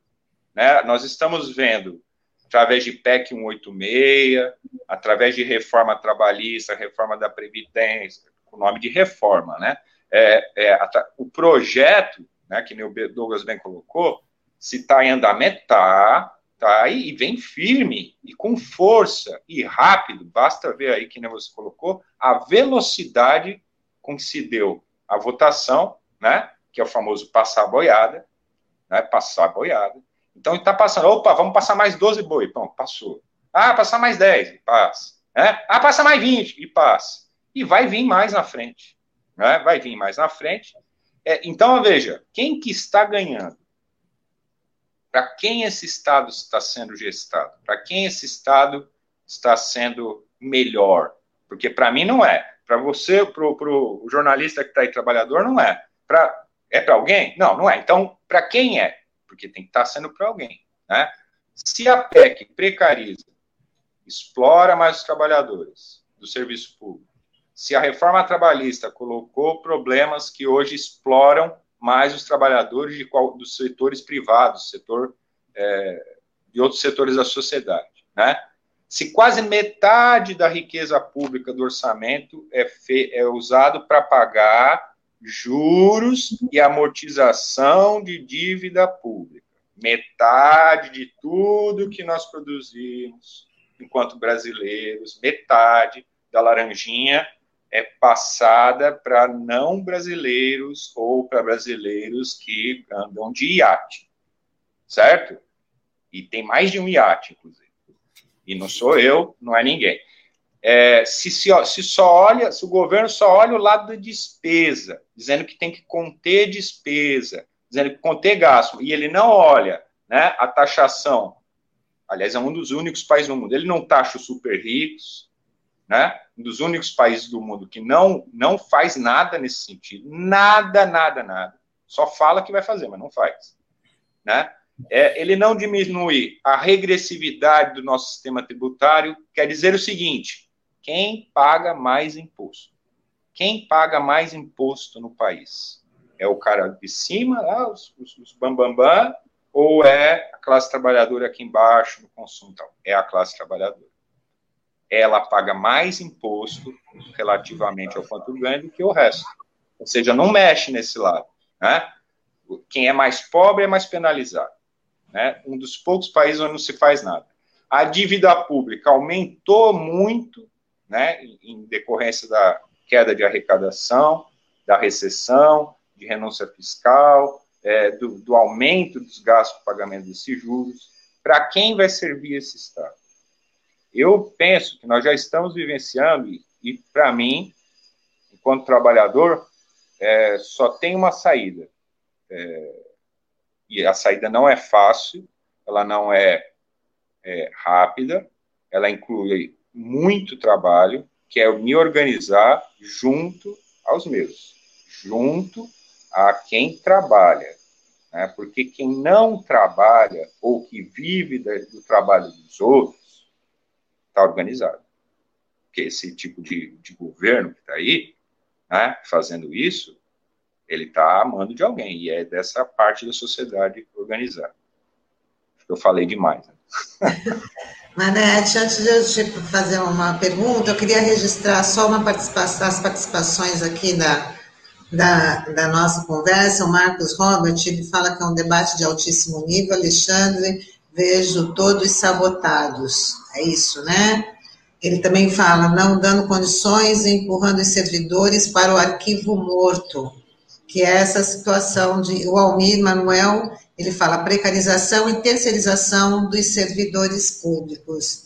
Né? Nós estamos vendo, através de PEC 186, através de reforma trabalhista, reforma da Previdência, o nome de reforma, né? É, é, o projeto, né, que o Douglas bem colocou, se está em andamento, está, tá aí e vem firme e com força e rápido. Basta ver aí que nem você colocou a velocidade com que se deu a votação, né? Que é o famoso passar boiada, né? Passar boiada. Então está passando, opa, vamos passar mais 12 boi, pronto, passou. Ah, passar mais 10, e passa. Né? Ah, passa mais 20 e passa. E vai vir mais na frente. Né? Vai vir mais na frente. É, então, veja, quem que está ganhando? Para quem esse Estado está sendo gestado? Para quem esse Estado está sendo melhor? Porque para mim não é. Para você, para o jornalista que está aí, trabalhador, não é. Pra, é para alguém? Não, não é. Então, para quem é? Porque tem que estar tá sendo para alguém. Né? Se a PEC precariza, explora mais os trabalhadores do serviço público, se a reforma trabalhista colocou problemas que hoje exploram mais os trabalhadores de qual, dos setores privados, setor é, e outros setores da sociedade, né? Se quase metade da riqueza pública do orçamento é, fe, é usado para pagar juros e amortização de dívida pública, metade de tudo que nós produzimos enquanto brasileiros, metade da laranjinha é passada para não brasileiros ou para brasileiros que andam de iate, certo? E tem mais de um iate, inclusive. E não sou eu, não é ninguém. É, se, se, se, só olha, se o governo só olha o lado da despesa, dizendo que tem que conter despesa, dizendo que conter gasto, e ele não olha né, a taxação, aliás, é um dos únicos países do mundo, ele não taxa os super ricos, né? Um dos únicos países do mundo que não, não faz nada nesse sentido. Nada, nada, nada. Só fala que vai fazer, mas não faz. Né? É, ele não diminui a regressividade do nosso sistema tributário, quer dizer o seguinte: quem paga mais imposto? Quem paga mais imposto no país? É o cara de cima, lá, os, os, bambambam, bam, bam, ou é a classe trabalhadora aqui embaixo no consumo? Tal? É a classe trabalhadora ela paga mais imposto relativamente ao quanto ganha do que o resto. Ou seja, não mexe nesse lado. Né? Quem é mais pobre é mais penalizado. Né? Um dos poucos países onde não se faz nada. A dívida pública aumentou muito né, em decorrência da queda de arrecadação, da recessão, de renúncia fiscal, é, do, do aumento dos gastos com pagamento desses juros. Para quem vai servir esse Estado? Eu penso que nós já estamos vivenciando, e, e para mim, enquanto trabalhador, é, só tem uma saída. É, e a saída não é fácil, ela não é, é rápida, ela inclui muito trabalho, que é me organizar junto aos meus, junto a quem trabalha. Né? Porque quem não trabalha ou que vive do trabalho dos outros, está organizado. Porque esse tipo de, de governo que está aí, né, fazendo isso, ele está amando de alguém, e é dessa parte da sociedade organizada. Eu falei demais. Né? Manete, antes de eu te fazer uma pergunta, eu queria registrar só uma participação, as participações aqui da, da, da, nossa conversa. O Marcos Robert ele fala que é um debate de altíssimo nível. Alexandre, vejo todos sabotados. É isso, né? Ele também fala, não dando condições e empurrando os servidores para o arquivo morto, que é essa situação de. O Almir Manuel, ele fala precarização e terceirização dos servidores públicos.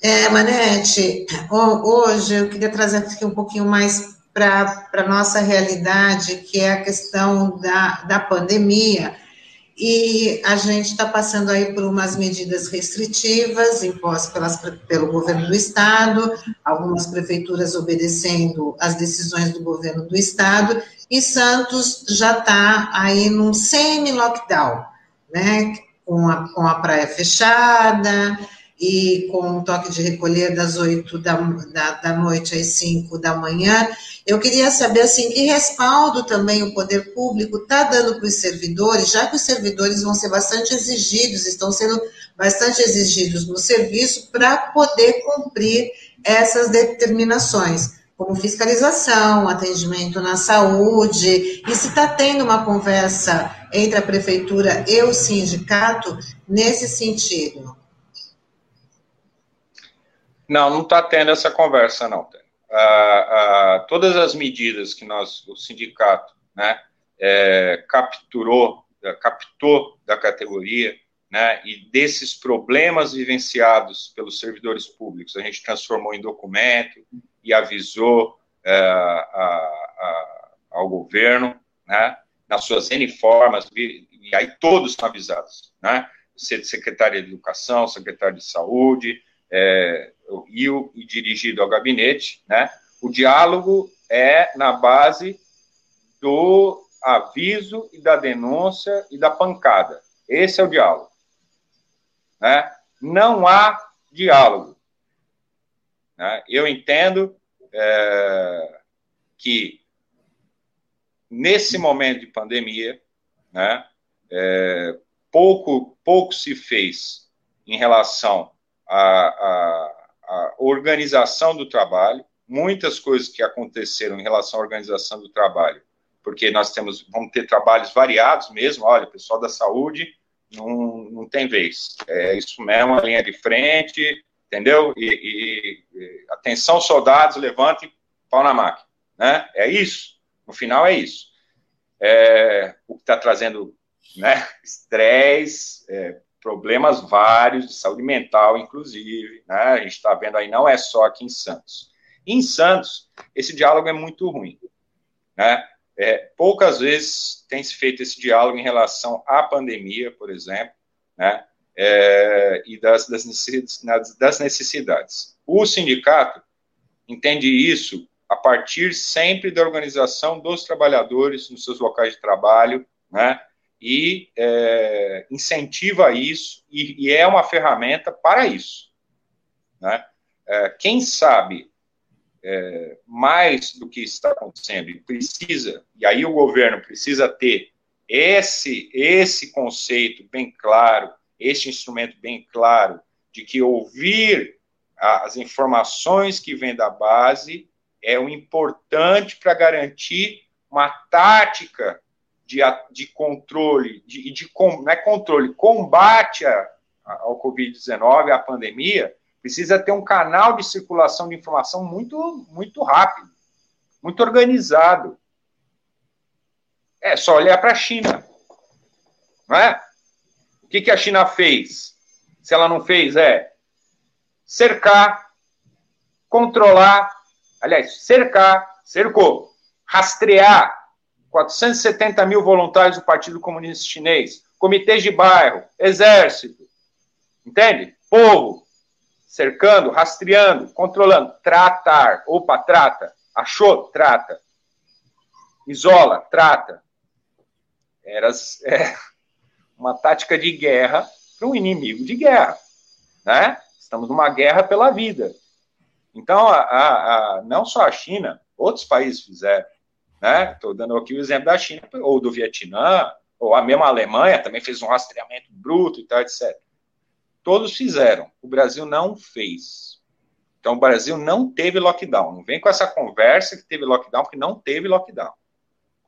É, Manete, hoje eu queria trazer aqui um pouquinho mais para a nossa realidade, que é a questão da, da pandemia e a gente está passando aí por umas medidas restritivas impostas pelas, pelo governo do estado, algumas prefeituras obedecendo às decisões do governo do estado, e Santos já está aí num semi-lockdown, né, com a, com a praia fechada, e com um toque de recolher das 8 da, da, da, noite às 5 da manhã. Eu queria saber, assim, que respaldo também o poder público está dando para os servidores, já que os servidores vão ser bastante exigidos, estão sendo bastante exigidos no serviço para poder cumprir essas determinações como fiscalização, atendimento na saúde, e se está tendo uma conversa entre a prefeitura e o sindicato nesse sentido. Não, não está tendo essa conversa, não. Ah, todas as medidas que nós, o sindicato, né, é, capturou, é, captou da categoria, né, e desses problemas vivenciados pelos servidores públicos, a gente transformou em documento e avisou é, a, a, ao governo, né, nas suas N formas, e, aí todos estão avisados, né, secretário de Educação, secretário de Saúde, é, e, o, e dirigido ao gabinete, né, O diálogo é na base do aviso e da denúncia e da pancada. Esse é o diálogo. Né? Não há diálogo. Né? Eu entendo é, que nesse momento de pandemia, né, é, pouco, pouco se fez em relação à, à, à, organização do trabalho, muitas coisas que aconteceram em relação à organização do trabalho, porque nós temos, vamos ter trabalhos variados mesmo, olha, pessoal da saúde não, não tem vez, é isso mesmo, a linha de frente, entendeu? E, e, e atenção, soldados, levantem pau na máquina, né? É isso, no final é isso. É, o que está trazendo né, estresse, é, problemas vários de saúde mental, inclusive, né? A gente está vendo aí, não é só aqui em Santos. Em Santos, esse diálogo é muito ruim, né? É, poucas vezes tem se feito esse diálogo em relação à pandemia, por exemplo, né? É, e das, necessidades, das necessidades. O sindicato entende isso a partir sempre da organização dos trabalhadores nos seus locais de trabalho, né? E é, incentiva isso e, e, é uma ferramenta para isso, né? É, quem sabe é, mais do que está acontecendo e precisa, e aí o governo precisa ter esse esse conceito bem claro, este instrumento bem claro de que ouvir as informações que vêm da base é o importante para garantir uma tática de, de controle, de, de, não é controle, combate a, ao Covid-19, à pandemia, precisa ter um canal de circulação de informação muito, muito rápido, muito organizado. É só olhar para a China. Não é? O que, que a China fez? Se ela não fez, é cercar, controlar aliás, cercar, cercou, rastrear 470 mil voluntários do Partido Comunista Chinês, comitês de bairro, exército, entende? Povo, cercando, rastreando, controlando, tratar, opa, trata, achou, trata, isola, trata. Era é, uma tática de guerra para um inimigo de guerra, né? Estamos numa guerra pela vida. Então, a, a, a, não só a China, outros países fizeram. Estou né? dando aqui o exemplo da China, ou do Vietnã, ou a mesma Alemanha também fez um rastreamento bruto e tal, etc. Todos fizeram. O Brasil não fez. Então, o Brasil não teve lockdown. Não vem com essa conversa que teve lockdown, porque não teve lockdown.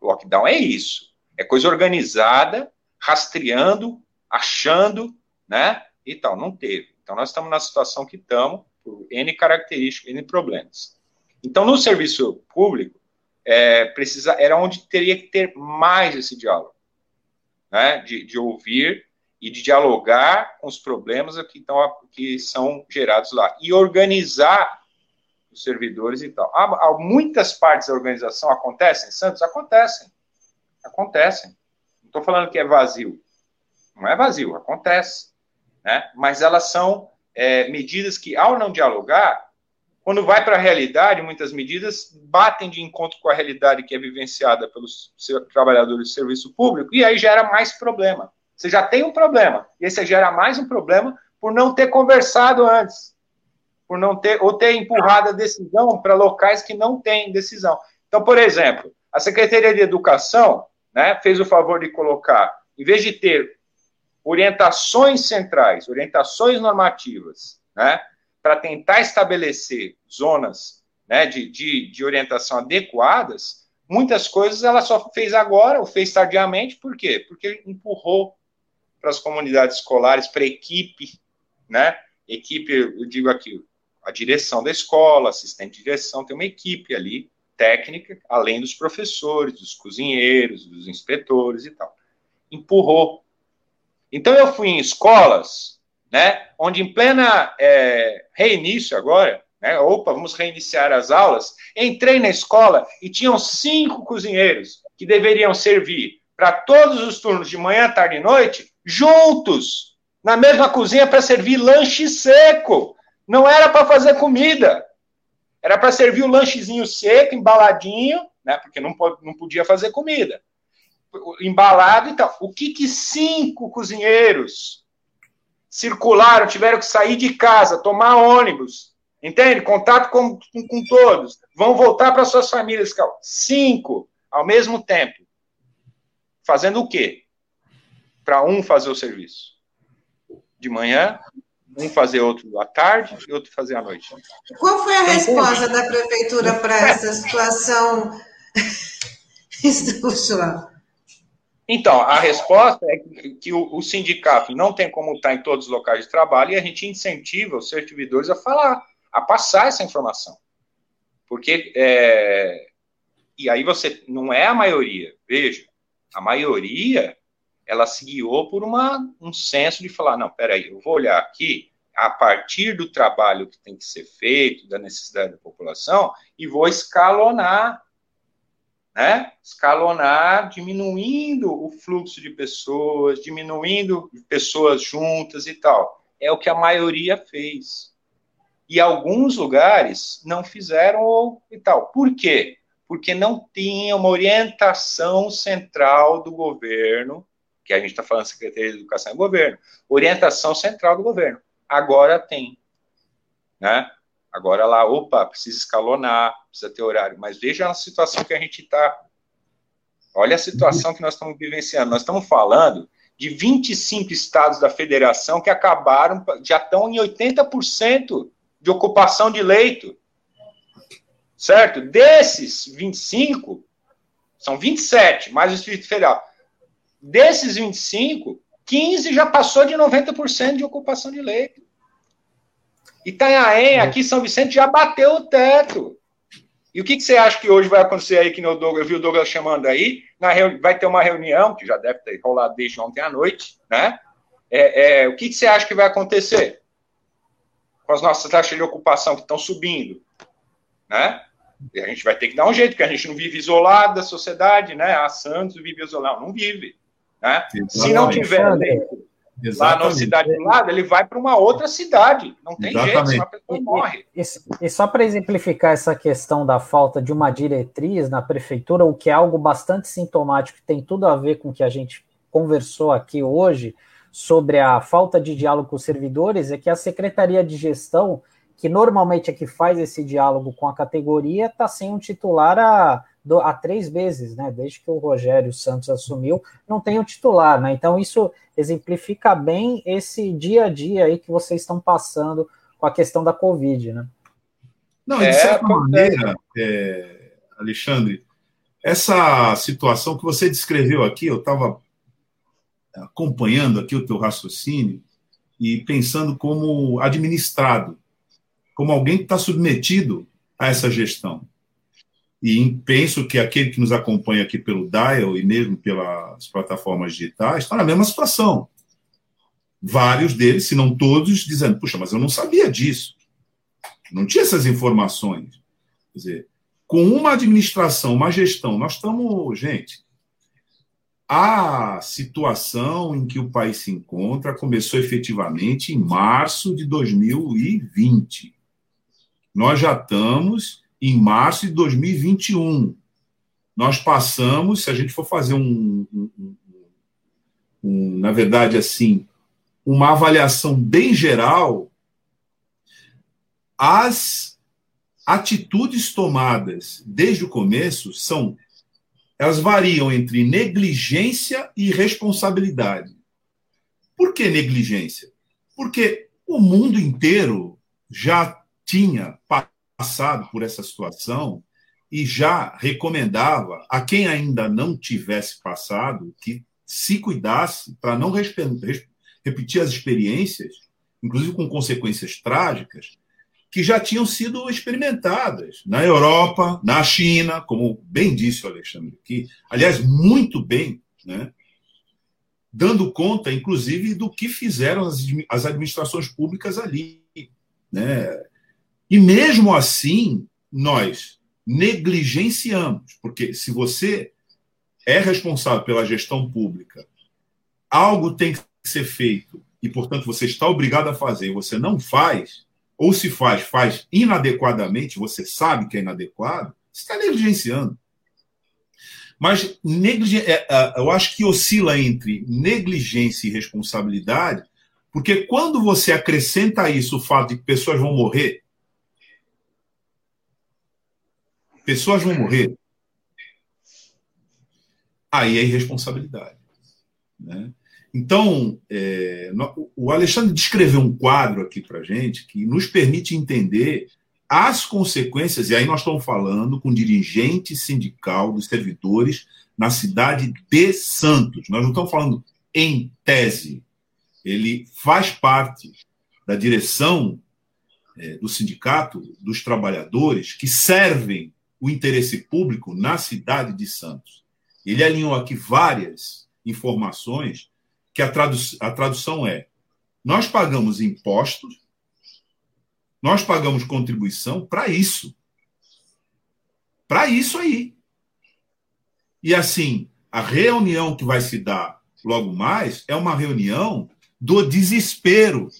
O lockdown é isso. É coisa organizada, rastreando, achando, né? E tal. Não teve. Então, nós estamos na situação que estamos por N características, N problemas. Então, no serviço público, é, precisa, era onde teria que ter mais esse diálogo, né? de, de ouvir e de dialogar com os problemas que, estão, que são gerados lá e organizar os servidores e tal. Há, há muitas partes da organização acontecem, Santos? Acontecem. Acontecem. Não estou falando que é vazio. Não é vazio, acontece. Né? Mas elas são é, medidas que, ao não dialogar, quando vai para a realidade, muitas medidas batem de encontro com a realidade que é vivenciada pelos trabalhadores de serviço público, e aí gera mais problema. Você já tem um problema, e aí você gera mais um problema por não ter conversado antes, por não ter, ou ter empurrado a decisão para locais que não têm decisão. Então, por exemplo, a Secretaria de Educação né, fez o favor de colocar, em vez de ter orientações centrais, orientações normativas, né, para tentar estabelecer zonas né, de, de, de orientação adequadas, muitas coisas ela só fez agora, ou fez tardiamente, por quê? Porque empurrou para as comunidades escolares, para a equipe, né? Equipe, eu digo aqui, a direção da escola, assistente de direção, tem uma equipe ali, técnica, além dos professores, dos cozinheiros, dos inspetores e tal. Empurrou então eu fui em escolas, né, onde em plena é, reinício agora, né, opa, vamos reiniciar as aulas, entrei na escola e tinham cinco cozinheiros que deveriam servir para todos os turnos de manhã, tarde e noite, juntos, na mesma cozinha para servir lanche seco. Não era para fazer comida. Era para servir o lanchezinho seco, embaladinho, né? Porque não, não podia fazer comida. Embalado e tal. O que que cinco cozinheiros circularam, tiveram que sair de casa, tomar ônibus, entende? Contato com, com, com todos. Vão voltar para suas famílias. Cinco ao mesmo tempo. Fazendo o quê? Para um fazer o serviço. De manhã, um fazer outro à tarde e outro fazer à noite. Qual foi a resposta da prefeitura para essa situação? Então, a resposta é que o, o, sindicato não tem como estar em todos os locais de trabalho e a gente incentiva os servidores a falar, a passar essa informação. Porque, é, e aí você, não é a maioria, veja, a maioria ela se guiou por uma, um senso de falar, não, peraí, eu vou olhar aqui a partir do trabalho que tem que ser feito, da necessidade da população, e vou escalonar, né? Escalonar, diminuindo o fluxo de pessoas, diminuindo pessoas juntas e tal. É o que a maioria fez. E alguns lugares não fizeram e tal. Por quê? Porque não tinha uma orientação central do governo que a gente está falando Secretaria de Educação e Governo, orientação central do governo. Agora tem. Né? Agora lá, opa, precisa escalonar, precisa ter horário. Mas veja a situação que a gente está. Olha a situação que nós estamos vivenciando. Nós estamos falando de 25 estados da federação que acabaram, já estão em 80% de ocupação de leito. Certo? Desses 25, são 27, mais o Distrito Federal. Desses 25, 15 já passou de 90% de ocupação de leito. Itanhaém, aqui São Vicente, já bateu o teto. E o que, que você acha que hoje vai acontecer aí, que no Douglas, eu vi o Douglas chamando aí, na reuni... vai ter uma reunião, que já deve ter rolado desde ontem à noite, né? É, é, o que, que você acha que vai acontecer? Com as nossas taxas de ocupação que estão subindo, né? E a gente vai ter que dar um jeito, porque a gente não vive isolado da sociedade, né? A Santos vive isolado, não vive. Né? Se não tiver lá na cidade do lado, ele vai para uma outra cidade. Não tem Exatamente. jeito, senão a pessoa morre. E, e, só para exemplificar essa questão da falta de uma diretriz na prefeitura, o que é algo bastante sintomático, tem tudo a ver com o que a gente conversou aqui hoje sobre a falta de diálogo com os servidores, é que a Secretaria de Gestão, que normalmente é que faz esse diálogo com a categoria, está sem um titular a do, há três vezes, né? Desde que o Rogério Santos assumiu, não tem o titular, né? Então isso exemplifica bem esse dia a dia aí que vocês estão passando com a questão da Covid, né? Não, de é, certa maneira, é, Alexandre, essa situação que você descreveu aqui, eu estava acompanhando aqui o teu raciocínio e pensando como administrado, como alguém que está submetido a essa gestão. E penso que aquele que nos acompanha aqui pelo Dial e mesmo pelas plataformas digitais está na mesma situação. Vários deles, se não todos, dizendo: puxa, mas eu não sabia disso. Não tinha essas informações. Quer dizer, com uma administração, uma gestão, nós estamos, gente, a situação em que o país se encontra começou efetivamente em março de 2020. Nós já estamos em março de 2021. Nós passamos, se a gente for fazer um, um, um, um na verdade, assim, uma avaliação bem geral, as atitudes tomadas desde o começo são elas variam entre negligência e responsabilidade. Por que negligência? Porque o mundo inteiro já tinha passado por essa situação e já recomendava a quem ainda não tivesse passado que se cuidasse para não repetir as experiências, inclusive com consequências trágicas, que já tinham sido experimentadas na Europa, na China, como bem disse o Alexandre aqui, aliás, muito bem, né? dando conta, inclusive, do que fizeram as administrações públicas ali. Né? E mesmo assim, nós negligenciamos, porque se você é responsável pela gestão pública, algo tem que ser feito e, portanto, você está obrigado a fazer e você não faz, ou se faz, faz inadequadamente, você sabe que é inadequado, você está negligenciando. Mas é, é, eu acho que oscila entre negligência e responsabilidade, porque quando você acrescenta isso o fato de que pessoas vão morrer, pessoas vão morrer, aí é irresponsabilidade. Né? Então, é, o Alexandre descreveu um quadro aqui para gente que nos permite entender as consequências, e aí nós estamos falando com dirigente sindical dos servidores na cidade de Santos. Nós não estamos falando em tese. Ele faz parte da direção é, do sindicato dos trabalhadores que servem o interesse público na cidade de Santos. Ele alinhou aqui várias informações que a, tradu a tradução é: nós pagamos impostos nós pagamos contribuição para isso. Para isso aí. E assim, a reunião que vai se dar logo mais é uma reunião do desespero.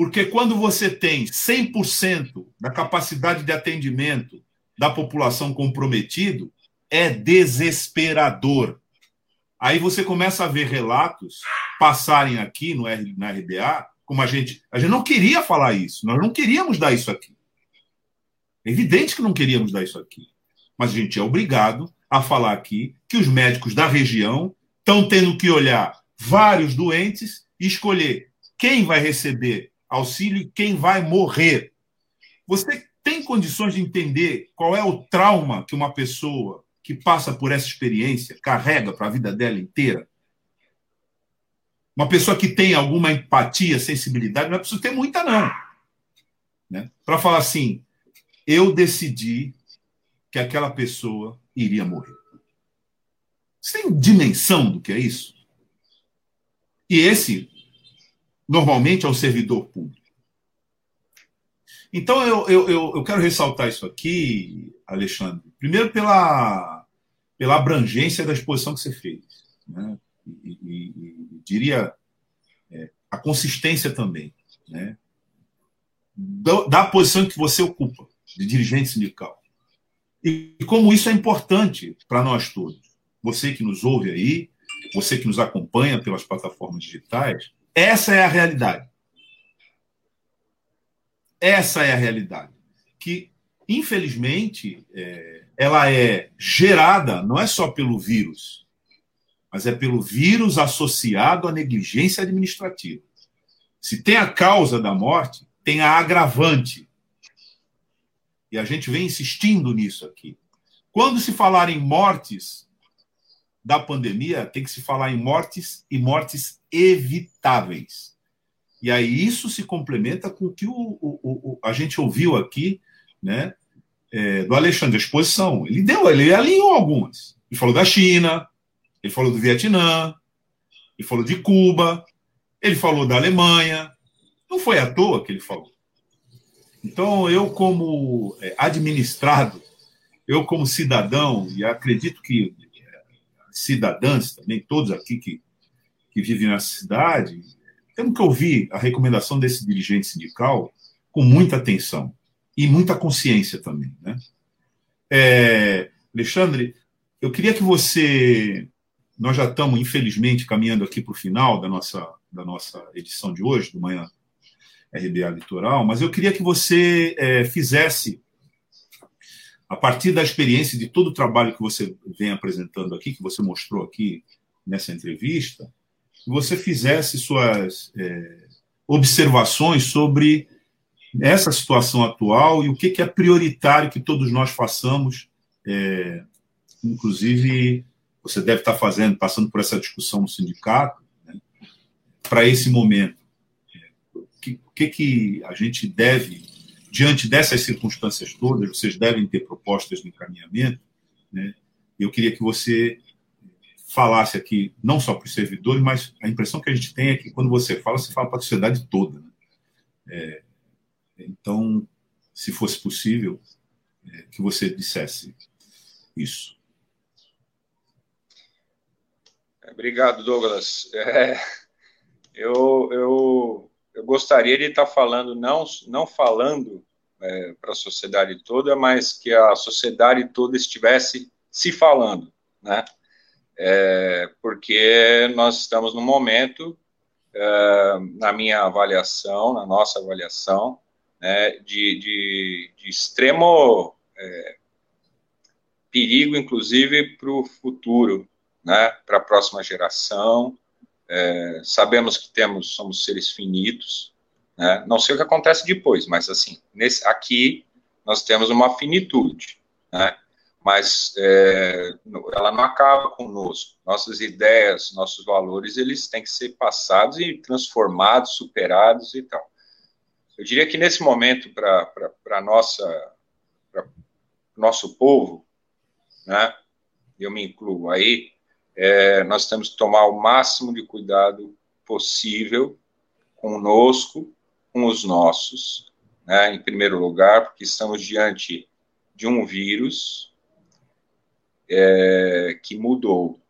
Porque quando você tem 100% da capacidade de atendimento da população comprometido, é desesperador. Aí você começa a ver relatos passarem aqui no na RBA como a gente. A gente não queria falar isso, nós não queríamos dar isso aqui. É evidente que não queríamos dar isso aqui. Mas a gente é obrigado a falar aqui que os médicos da região estão tendo que olhar vários doentes e escolher quem vai receber auxílio quem vai morrer. Você tem condições de entender qual é o trauma que uma pessoa que passa por essa experiência carrega para a vida dela inteira? Uma pessoa que tem alguma empatia, sensibilidade, não é preciso ter muita, não. Né? Para falar assim, eu decidi que aquela pessoa iria morrer. Você tem dimensão do que é isso? E esse, normalmente, é o servidor público. Então, eu, eu, eu, quero ressaltar isso aqui, Alexandre, primeiro pela, pela abrangência da exposição que você fez. Né? e, e, diria é, a consistência também, né? Da, da, posição que você ocupa de dirigente sindical. E, e como isso é importante para nós todos. Você que nos ouve aí, você que nos acompanha pelas plataformas digitais, essa é a realidade. Essa é a realidade. Que, infelizmente, é, ela é gerada não é só pelo vírus, mas é pelo vírus associado à negligência administrativa. Se tem a causa da morte, tem a agravante. E a gente vem insistindo nisso aqui. Quando se falar em mortes da pandemia, tem que se falar em mortes e mortes evitáveis. E aí isso se complementa com o que o, o, o a gente ouviu aqui, né, é, do Alexandre, a exposição. Ele deu, ele alinhou algumas. Ele falou da China, ele falou do Vietnã, ele falou de Cuba, ele falou da Alemanha. Não foi à toa que ele falou. Então, eu, como é, administrado, eu, como cidadão, e acredito que cidadãs também, todos aqui que, que vivem nessa cidade, temos que ouvir a recomendação desse dirigente sindical com muita atenção e muita consciência também. Né? É, Alexandre, eu queria que você nós já estamos, infelizmente, caminhando aqui para o final da nossa, da nossa edição de hoje, do Manhã RBA Litoral, mas eu queria que você é, fizesse, a partir da experiência de todo o trabalho que você vem apresentando aqui, que você mostrou aqui nessa entrevista, você fizesse suas é, observações sobre essa situação atual e o que, que é prioritário que todos nós façamos, é, inclusive você deve estar fazendo, passando por essa discussão no sindicato, né, para esse momento. O que, que, que a gente deve, diante dessas circunstâncias todas, vocês devem ter propostas de encaminhamento. Né? Eu queria que você falasse aqui, não só para os servidores, mas a impressão que a gente tem é que quando você fala, você fala para a sociedade toda. Né? É, então, se fosse possível, é, que você dissesse isso. Obrigado, Douglas. É, eu, eu eu gostaria de estar falando, não, não falando é, para a sociedade toda, mas que a sociedade toda estivesse se falando, né? É, porque nós estamos num momento, é, na minha avaliação, na nossa avaliação, né, de, de, de extremo é, perigo, inclusive, para o futuro, né, para a próxima geração. É, sabemos que temos, somos seres finitos, né, não sei o que acontece depois, mas assim, nesse, aqui nós temos uma finitude, né, mas é, ela não acaba conosco. Nossas ideias, nossos valores, eles têm que ser passados e transformados, superados e tal. Eu diria que nesse momento, para nossa para nosso povo, né, eu me incluo aí, é, nós temos que tomar o máximo de cuidado possível conosco, com os nossos, né, em primeiro lugar, porque estamos diante de um vírus é, que mudou.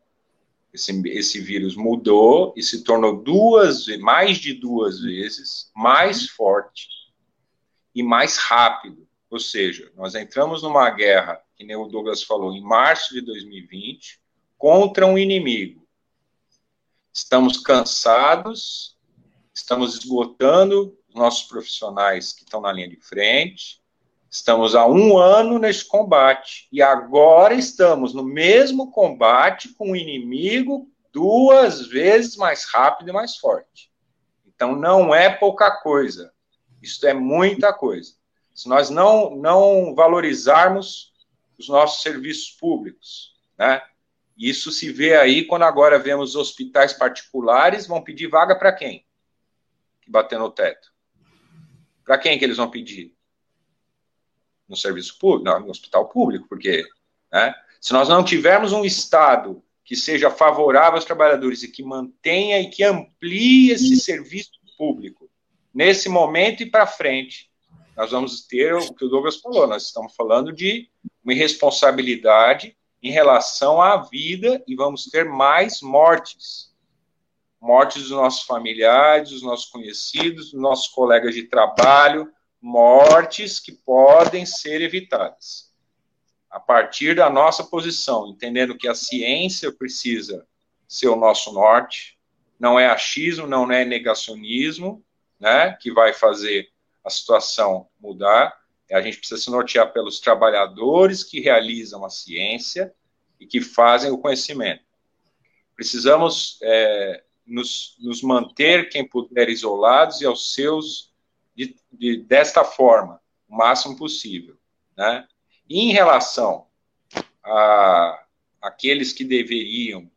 Esse, esse vírus mudou e se tornou duas, mais de duas vezes mais forte e mais rápido. Ou seja, nós entramos numa guerra, que nem o Douglas falou, em março de 2020, contra um inimigo. Estamos cansados, estamos esgotando os nossos profissionais que estão na linha de frente, estamos há um ano nesse combate, e agora estamos no mesmo combate com um inimigo duas vezes mais rápido e mais forte. Então não é pouca coisa, isso é muita coisa. Se nós não, não valorizarmos os nossos serviços públicos, né? Isso se vê aí quando agora vemos hospitais particulares vão pedir vaga para quem? Que bater no teto. Para quem que eles vão pedir? No serviço público, no hospital público, porque né, se nós não tivermos um Estado que seja favorável aos trabalhadores e que mantenha e que amplie esse serviço público nesse momento e para frente, nós vamos ter o que o Douglas falou, nós estamos falando de uma irresponsabilidade em relação à vida e vamos ter mais mortes. Mortes dos nossos familiares, dos nossos conhecidos, dos nossos colegas de trabalho, mortes que podem ser evitadas. A partir da nossa posição, entendendo que a ciência precisa ser o nosso norte, não é achismo, não é negacionismo, né, que vai fazer a situação mudar, a gente precisa se nortear pelos trabalhadores que realizam a ciência e que fazem o conhecimento. Precisamos é, nos, nos, manter, quem puder, isolados e aos seus, de, de, desta forma, o máximo possível. Né? E em relação a aqueles que deveriam,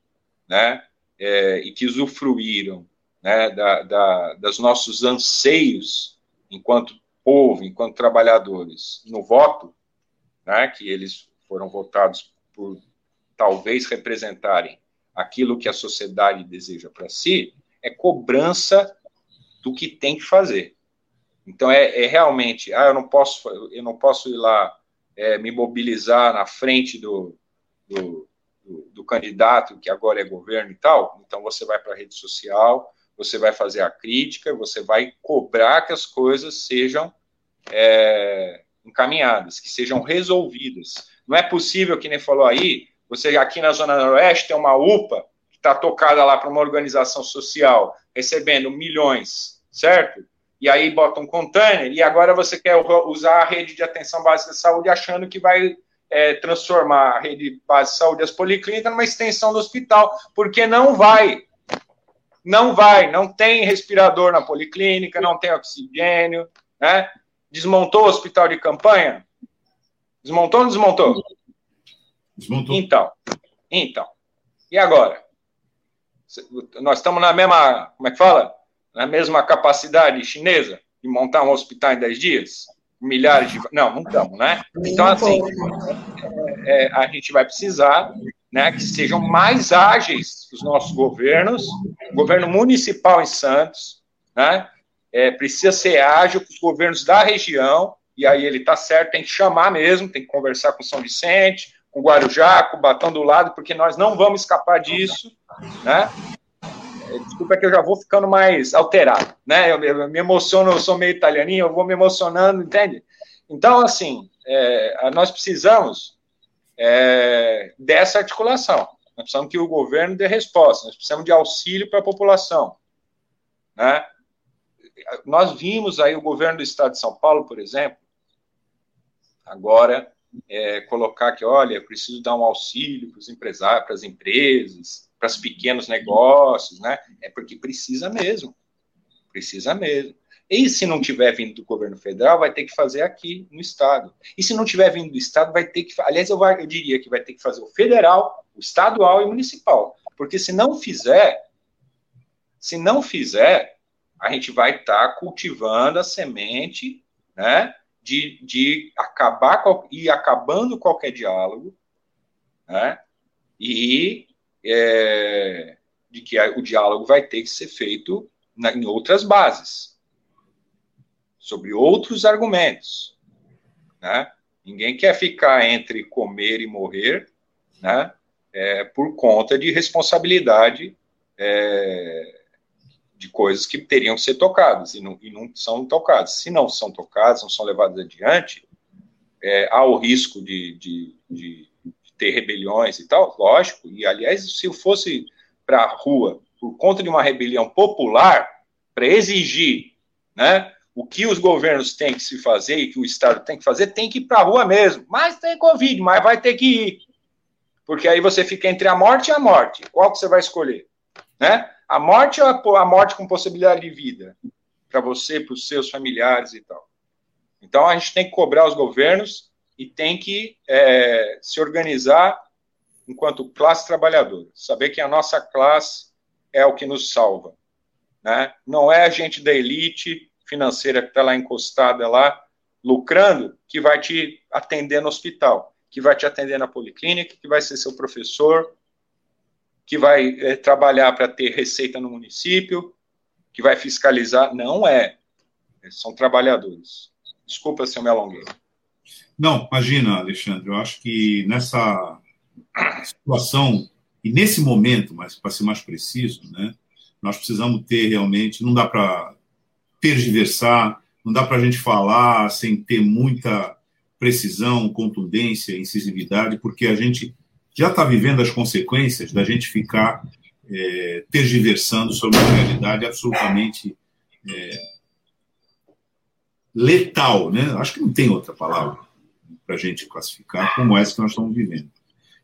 né, é, e que usufruíram né, da, da, dos nossos anseios enquanto povo, enquanto trabalhadores, no voto, né, que eles foram votados por talvez representarem aquilo que a sociedade deseja para si, é cobrança do que tem que fazer. Então é, é, realmente, ah, eu não posso, eu não posso ir lá é, me mobilizar na frente do, do, do, do, candidato que agora é governo e tal. Então você vai para a rede social, você vai fazer a crítica, você vai cobrar que as coisas sejam é, encaminhadas, que sejam resolvidas. Não é possível, que nem falou aí, você aqui na Zona Noroeste tem uma UPA que está tocada lá para uma organização social, recebendo milhões, certo? E aí bota um container, e agora você quer usar a rede de atenção básica de saúde achando que vai é, transformar a rede básica de saúde, as policlínicas, numa extensão do hospital, porque não vai. Não vai, não tem respirador na policlínica, não tem oxigênio, né? Desmontou o hospital de campanha? Desmontou ou não desmontou? Desmontou. Então, então. E agora? Nós estamos na mesma, como é que fala? Na mesma capacidade chinesa de montar um hospital em 10 dias? Milhares de. Não, não estamos, né? Então, assim, é, é, a gente vai precisar né, que sejam mais ágeis os nossos governos, o governo municipal em Santos, né, é, precisa ser ágil com os governos da região, e aí ele está certo, tem que chamar mesmo, tem que conversar com São Vicente, com Guarujá, com Batão do lado, porque nós não vamos escapar disso, né? desculpa que eu já vou ficando mais alterado, né? Eu, eu, me emociono, eu sou meio italianinho, eu vou me emocionando, entende? Então, assim, é, nós precisamos é, dessa articulação. Nós precisamos que o governo dê resposta, nós precisamos de auxílio para a população. Né? Nós vimos aí o governo do estado de São Paulo, por exemplo, agora é, colocar que, olha, preciso dar um auxílio para os empresários, para as empresas, para os pequenos negócios, né? É porque precisa mesmo. Precisa mesmo. E se não tiver vindo do governo federal, vai ter que fazer aqui no estado. E se não tiver vindo do estado, vai ter que, aliás, eu, vai, eu diria que vai ter que fazer o federal, o estadual e o municipal. Porque se não fizer, se não fizer, a gente vai estar tá cultivando a semente, né, de, de acabar e acabando qualquer diálogo, né, e é, de que o diálogo vai ter que ser feito na, em outras bases, sobre outros argumentos, né? Ninguém quer ficar entre comer e morrer, né? É, por conta de responsabilidade é, de coisas que teriam que ser tocadas e não, e não são tocadas. Se não são tocadas, não são levadas adiante, é, há o risco de, de, de, ter rebeliões e tal, lógico. E, aliás, se eu fosse para a rua por conta de uma rebelião popular, para exigir né, o que os governos têm que se fazer e que o Estado tem que fazer, tem que ir para a rua mesmo. Mas tem Covid, mas vai ter que ir. Porque aí você fica entre a morte e a morte. Qual que você vai escolher? Né? A morte ou a morte com possibilidade de vida? Para você, para os seus familiares e tal. Então a gente tem que cobrar os governos e tem que é, se organizar enquanto classe trabalhadora. Saber que a nossa classe é o que nos salva. Né? Não é a gente da elite financeira que está lá encostada lá, lucrando, que vai te atender no hospital, que vai te atender na policlínica, que vai ser seu professor, que vai é, trabalhar para ter receita no município, que vai fiscalizar. Não é. São trabalhadores. Desculpa se eu me alonguei. Não, imagina, Alexandre, eu acho que nessa situação, e nesse momento, mas para ser mais preciso, né, nós precisamos ter realmente, não dá para tergiversar, não dá para a gente falar sem ter muita precisão, contundência, incisividade, porque a gente já está vivendo as consequências da gente ficar é, tergiversando sobre uma realidade absolutamente é, letal, né? Acho que não tem outra palavra para a gente classificar como essa que nós estamos vivendo.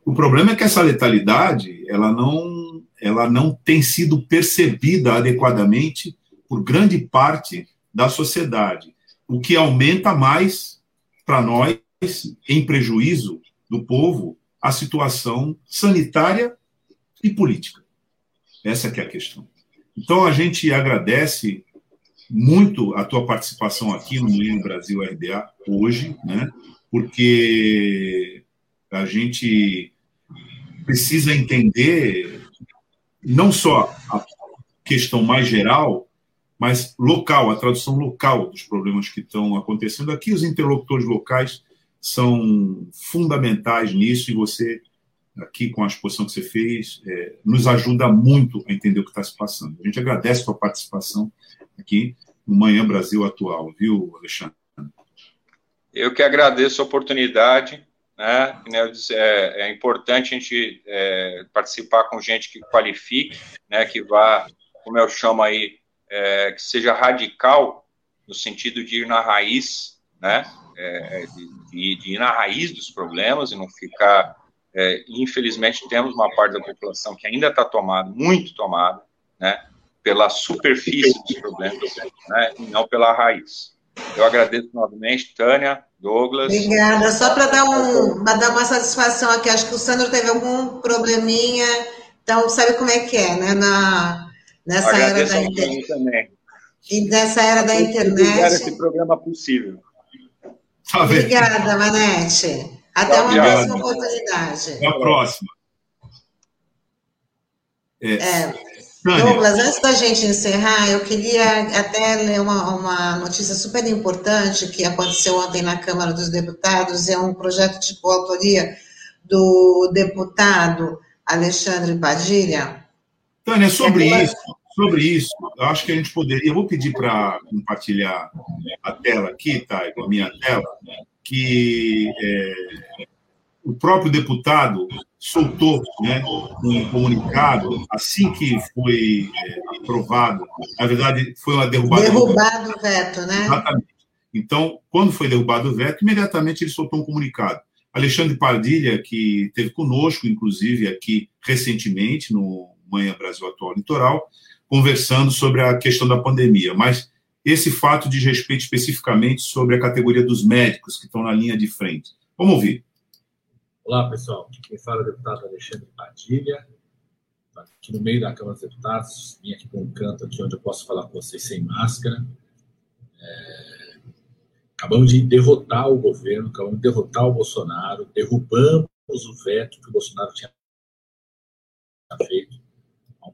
O problema é que essa letalidade ela não, ela não tem sido percebida adequadamente por grande parte da sociedade, o que aumenta mais para nós, em prejuízo do povo, a situação sanitária e política. Essa que é a questão. Então a gente agradece muito a tua participação aqui no Manhã Brasil RDA hoje, né? Porque a gente precisa entender não só a questão mais geral, mas local, a tradução local dos problemas que estão acontecendo aqui. Os interlocutores locais são fundamentais nisso e você, aqui com a exposição que você fez, é, nos ajuda muito a entender o que está se passando. A gente agradece a sua participação aqui no Manhã Brasil Atual, viu, Alexandre? Eu que agradeço a oportunidade. Né? É, é importante a gente é, participar com gente que qualifique, né? que vá, como eu chamo aí, é, que seja radical, no sentido de ir na raiz, né? É, de, de, ir na raiz dos problemas e não ficar. É, infelizmente, temos uma parte da população que ainda está tomada, muito tomada, né? pela superfície dos problemas, né? e não pela raiz. Eu agradeço novamente, Tânia, Douglas. Obrigada. Só para dar, um, dar uma satisfação aqui, acho que o Sandro teve algum probleminha, então sabe como é que é, né? Na, nessa era da internet. E nessa era da internet. esse programa possível. Tá Obrigada, Manete. Até uma próxima oportunidade. Até a próxima. É. é. Douglas, antes da gente encerrar, eu queria até ler uma, uma notícia super importante que aconteceu ontem na Câmara dos Deputados. É um projeto de coautoria do deputado Alexandre Padilha. Tânia, sobre é, isso, sobre isso, eu acho que a gente poderia. Eu vou pedir para compartilhar a tela aqui, tá? A minha tela, que é, o próprio deputado soltou né, um comunicado assim que foi é, aprovado. Na verdade, foi uma derrubada. Derrubado o veto, né? Exatamente. Então, quando foi derrubado o veto, imediatamente ele soltou um comunicado. Alexandre Pardilha, que teve conosco, inclusive, aqui recentemente, no Manhã Brasil Atual Litoral, conversando sobre a questão da pandemia. Mas esse fato diz respeito especificamente sobre a categoria dos médicos que estão na linha de frente. Vamos ouvir. Olá, pessoal. Quem fala é o deputado Alexandre Padilha, aqui no meio da Câmara dos Deputados. Vim aqui para um canto aqui onde eu posso falar com vocês sem máscara. É... Acabamos de derrotar o governo, acabamos de derrotar o Bolsonaro, derrubamos o veto que o Bolsonaro tinha feito.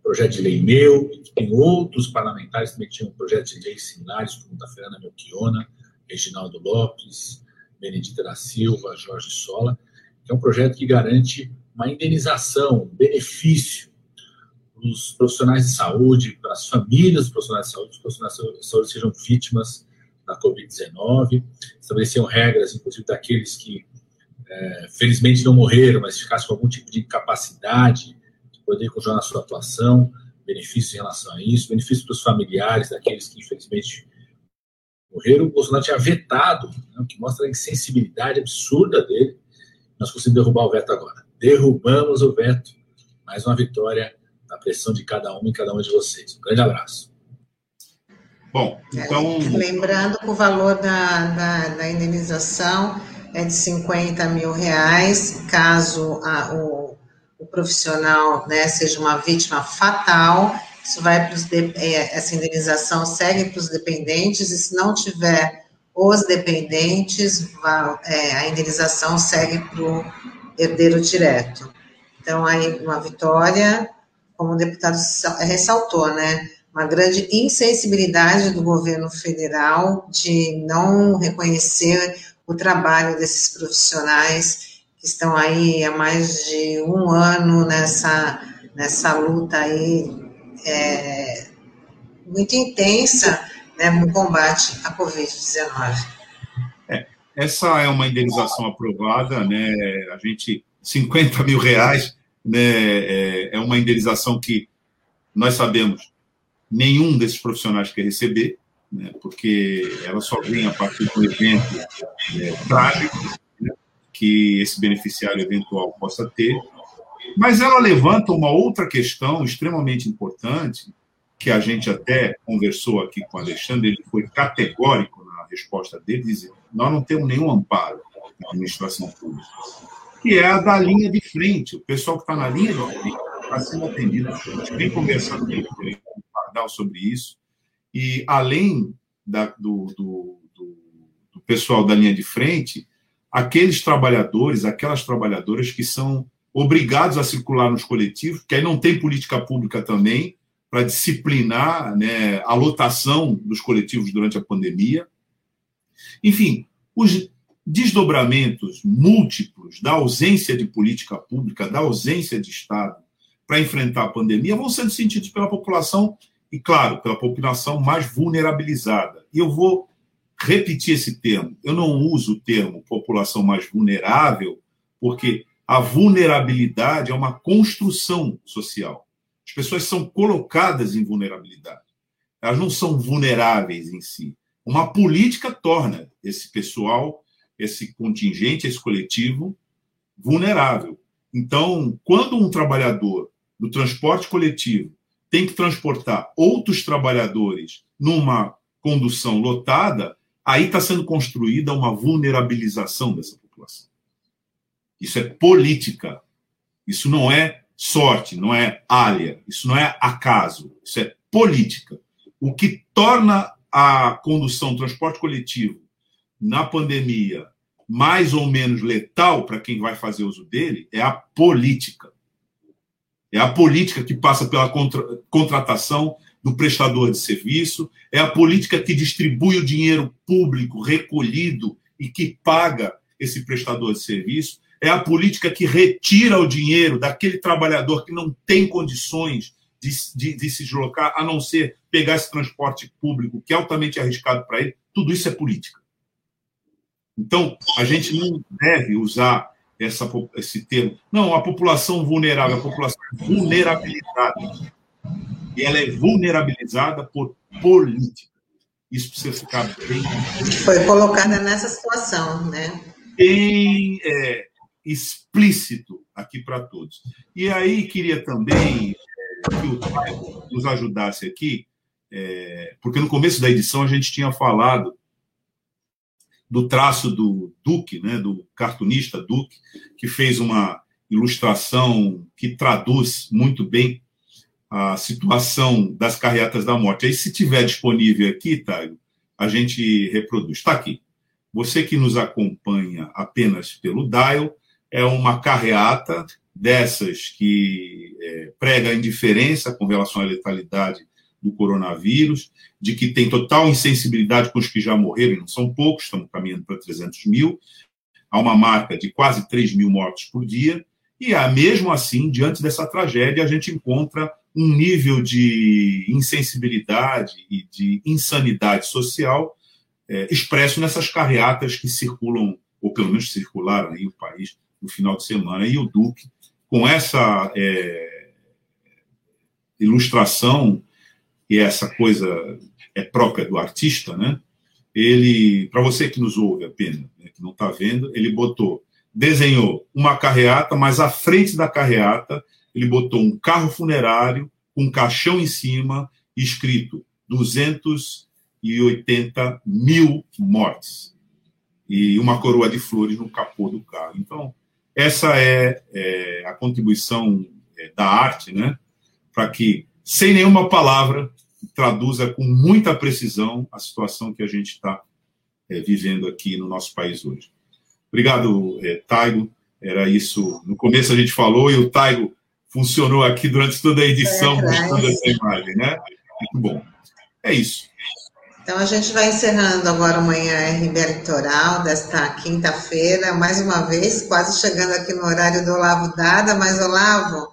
Projeto de lei meu, e tem outros parlamentares que também tinham projetos de lei similares, como da Fernanda Melchiona, Reginaldo Lopes, Benedita da Silva, Jorge Sola que é um projeto que garante uma indenização, um benefício para os profissionais de saúde, para as famílias dos profissionais de saúde, os profissionais de saúde sejam vítimas da Covid-19, estabeleciam regras, inclusive, daqueles que, é, felizmente, não morreram, mas ficassem com algum tipo de incapacidade de poder continuar na sua atuação, benefícios em relação a isso, benefícios para os familiares daqueles que, infelizmente, morreram. O Bolsonaro tinha vetado, né, o que mostra a insensibilidade absurda dele nós conseguimos derrubar o veto agora. Derrubamos o veto. Mais uma vitória da pressão de cada um e cada um de vocês. Um grande abraço. Bom, então. Lembrando que o valor da, da, da indenização é de 50 mil reais, caso a, o, o profissional né, seja uma vítima fatal. Isso vai para os é, essa indenização segue para os dependentes, e se não tiver os dependentes, é, a indenização segue para o herdeiro direto. Então, aí, uma vitória, como o deputado ressaltou, né? Uma grande insensibilidade do governo federal de não reconhecer o trabalho desses profissionais estão aí há mais de um ano nessa, nessa luta aí é, muito intensa né, no combate à Covid-19. É, essa é uma indenização aprovada, né? A gente 50 mil reais, né? É, é uma indenização que nós sabemos nenhum desses profissionais quer receber, né, porque ela só vem a partir do evento é, trágico né, que esse beneficiário eventual possa ter. Mas ela levanta uma outra questão extremamente importante, que a gente até conversou aqui com o Alexandre, ele foi categórico na resposta dele, dizendo: nós não temos nenhum amparo na administração pública, que é a da linha de frente. O pessoal que está na linha de frente está sendo atendido. A gente vem conversando com o Pardal sobre isso, e além da, do, do, do, do pessoal da linha de frente, aqueles trabalhadores, aquelas trabalhadoras que são obrigados a circular nos coletivos, que aí não tem política pública também, para disciplinar né, a lotação dos coletivos durante a pandemia. Enfim, os desdobramentos múltiplos da ausência de política pública, da ausência de Estado para enfrentar a pandemia vão sendo sentidos pela população e, claro, pela população mais vulnerabilizada. E eu vou repetir esse termo. Eu não uso o termo população mais vulnerável, porque a vulnerabilidade é uma construção social. As pessoas são colocadas em vulnerabilidade. Elas não são vulneráveis em si. Uma política torna esse pessoal, esse contingente, esse coletivo vulnerável. Então, quando um trabalhador do transporte coletivo tem que transportar outros trabalhadores numa condução lotada, aí está sendo construída uma vulnerabilização dessa população. Isso é política. Isso não é sorte, não é alha, isso não é acaso, isso é política. O que torna a condução, transporte coletivo na pandemia mais ou menos letal para quem vai fazer uso dele é a política. É a política que passa pela contra, contratação do prestador de serviço, é a política que distribui o dinheiro público recolhido e que paga esse prestador de serviço, é a política que retira o dinheiro daquele trabalhador que não tem condições de, de, de se deslocar, a não ser pegar esse transporte público, que é altamente arriscado para ele, tudo isso é política. Então, a gente não deve usar essa, esse termo. Não, a população vulnerável, a população vulnerabilizada. E ela é vulnerabilizada por política. Isso precisa ficar bem. Foi colocada nessa situação, né? Bem é, explícito aqui para todos. E aí queria também é, que o Caio nos ajudasse aqui, é, porque no começo da edição a gente tinha falado do traço do Duque, né, do cartunista Duque, que fez uma ilustração que traduz muito bem a situação das carreatas da morte. Aí, se tiver disponível aqui, Taio, a gente reproduz. Está aqui. Você que nos acompanha apenas pelo dial, é uma carreata dessas que é, prega a indiferença com relação à letalidade do coronavírus, de que tem total insensibilidade com os que já morreram, e não são poucos, estamos caminhando para 300 mil, há uma marca de quase 3 mil mortes por dia, e mesmo assim, diante dessa tragédia, a gente encontra um nível de insensibilidade e de insanidade social é, expresso nessas carreatas que circulam, ou pelo menos circularam aí o país no final de semana. E o Duque, com essa é, ilustração e essa coisa é própria do artista, né? Ele, para você que nos ouve apenas, né, que não está vendo, ele botou, desenhou uma carreata, mas à frente da carreata ele botou um carro funerário com um caixão em cima, escrito 280 mil mortes e uma coroa de flores no capô do carro. Então, essa é, é a contribuição é, da arte, né, para que sem nenhuma palavra traduza com muita precisão a situação que a gente está é, vivendo aqui no nosso país hoje. Obrigado, é, Taigo. Era isso. No começo a gente falou e o Taigo funcionou aqui durante toda a edição, mostrando essa imagem, né? Muito bom. É isso. Então a gente vai encerrando agora amanhã RB Litoral desta quinta-feira, mais uma vez, quase chegando aqui no horário do Olavo Dada, mas Olavo,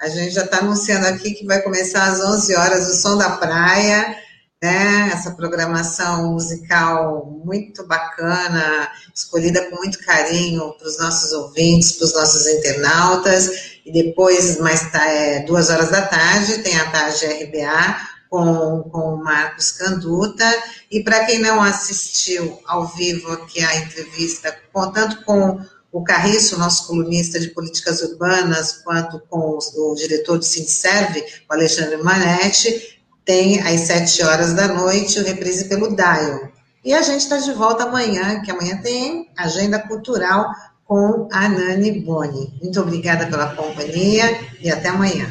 a gente já está anunciando aqui que vai começar às 11 horas o Som da Praia, né? Essa programação musical muito bacana, escolhida com muito carinho para os nossos ouvintes, para os nossos internautas. E depois, mais é, duas horas da tarde, tem a tarde RBA com, com o Marcos Canduta. E para quem não assistiu ao vivo aqui a entrevista, tanto com o Carriço, nosso colunista de políticas urbanas, quanto com o, o diretor do Sindserve, o Alexandre Manetti, tem às sete horas da noite o reprise pelo Dial. E a gente está de volta amanhã, que amanhã tem agenda cultural com a Nani Boni. Muito obrigada pela companhia e até amanhã.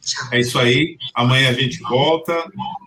Tchau. É isso aí. Amanhã a gente volta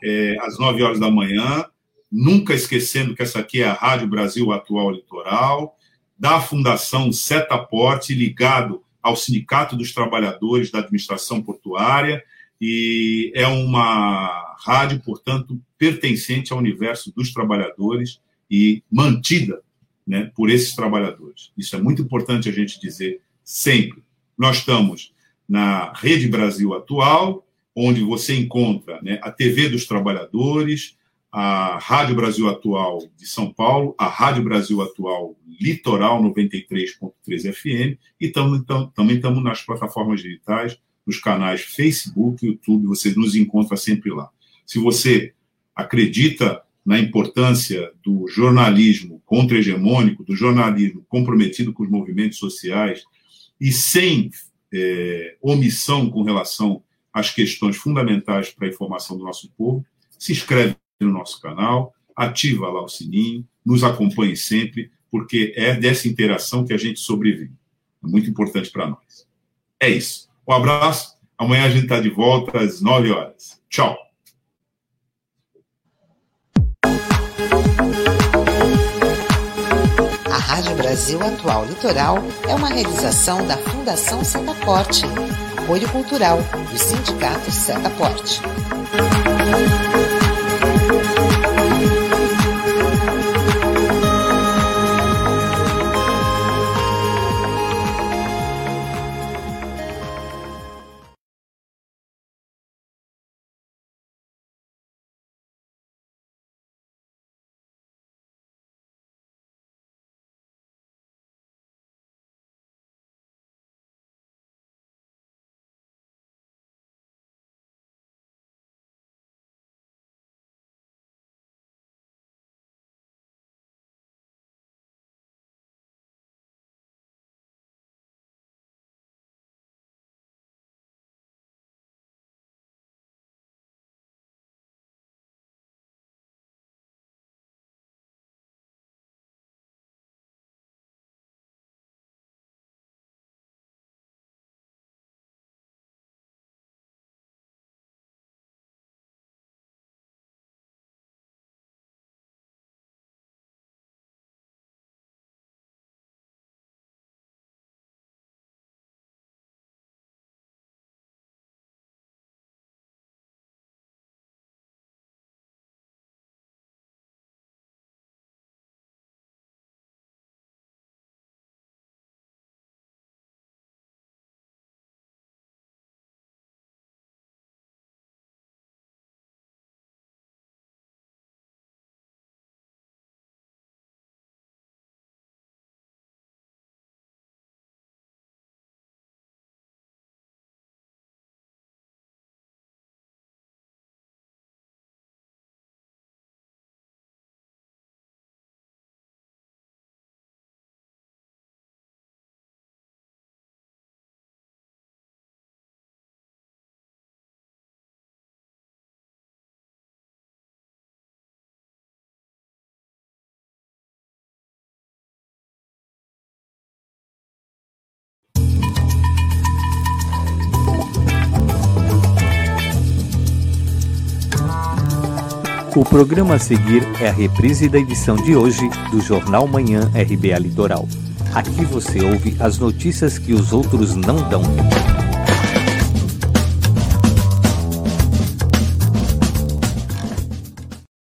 é, às nove horas da manhã. Nunca esquecendo que essa aqui é a Rádio Brasil Atual Litoral, da Fundação Setaporte, ligado ao Sindicato dos Trabalhadores da Administração Portuária, e é uma rádio, portanto, pertencente ao universo dos trabalhadores e mantida né, por esses trabalhadores. Isso é muito importante a gente dizer sempre. Nós estamos na Rede Brasil Atual, onde você encontra né, a TV dos Trabalhadores, a Rádio Brasil Atual de São Paulo, a Rádio Brasil Atual Litoral 93.3 FM e tam, também estamos nas plataformas digitais, nos canais Facebook, YouTube, você nos encontra sempre lá. Se você acredita na importância do jornalismo contra-hegemônico, do jornalismo comprometido com os movimentos sociais e sem é, omissão com relação às questões fundamentais para a informação do nosso povo, se inscreve no nosso canal, ativa lá o sininho, nos acompanhe sempre, porque é dessa interação que a gente sobrevive. É muito importante para nós. É isso. Um abraço. Amanhã a gente está de volta às 9 horas. Tchau. Rádio Brasil Atual Litoral é uma realização da Fundação Setaporte, apoio cultural do Sindicato Setaporte. O programa a seguir é a reprise da edição de hoje do Jornal Manhã RBA Litoral. Aqui você ouve as notícias que os outros não dão.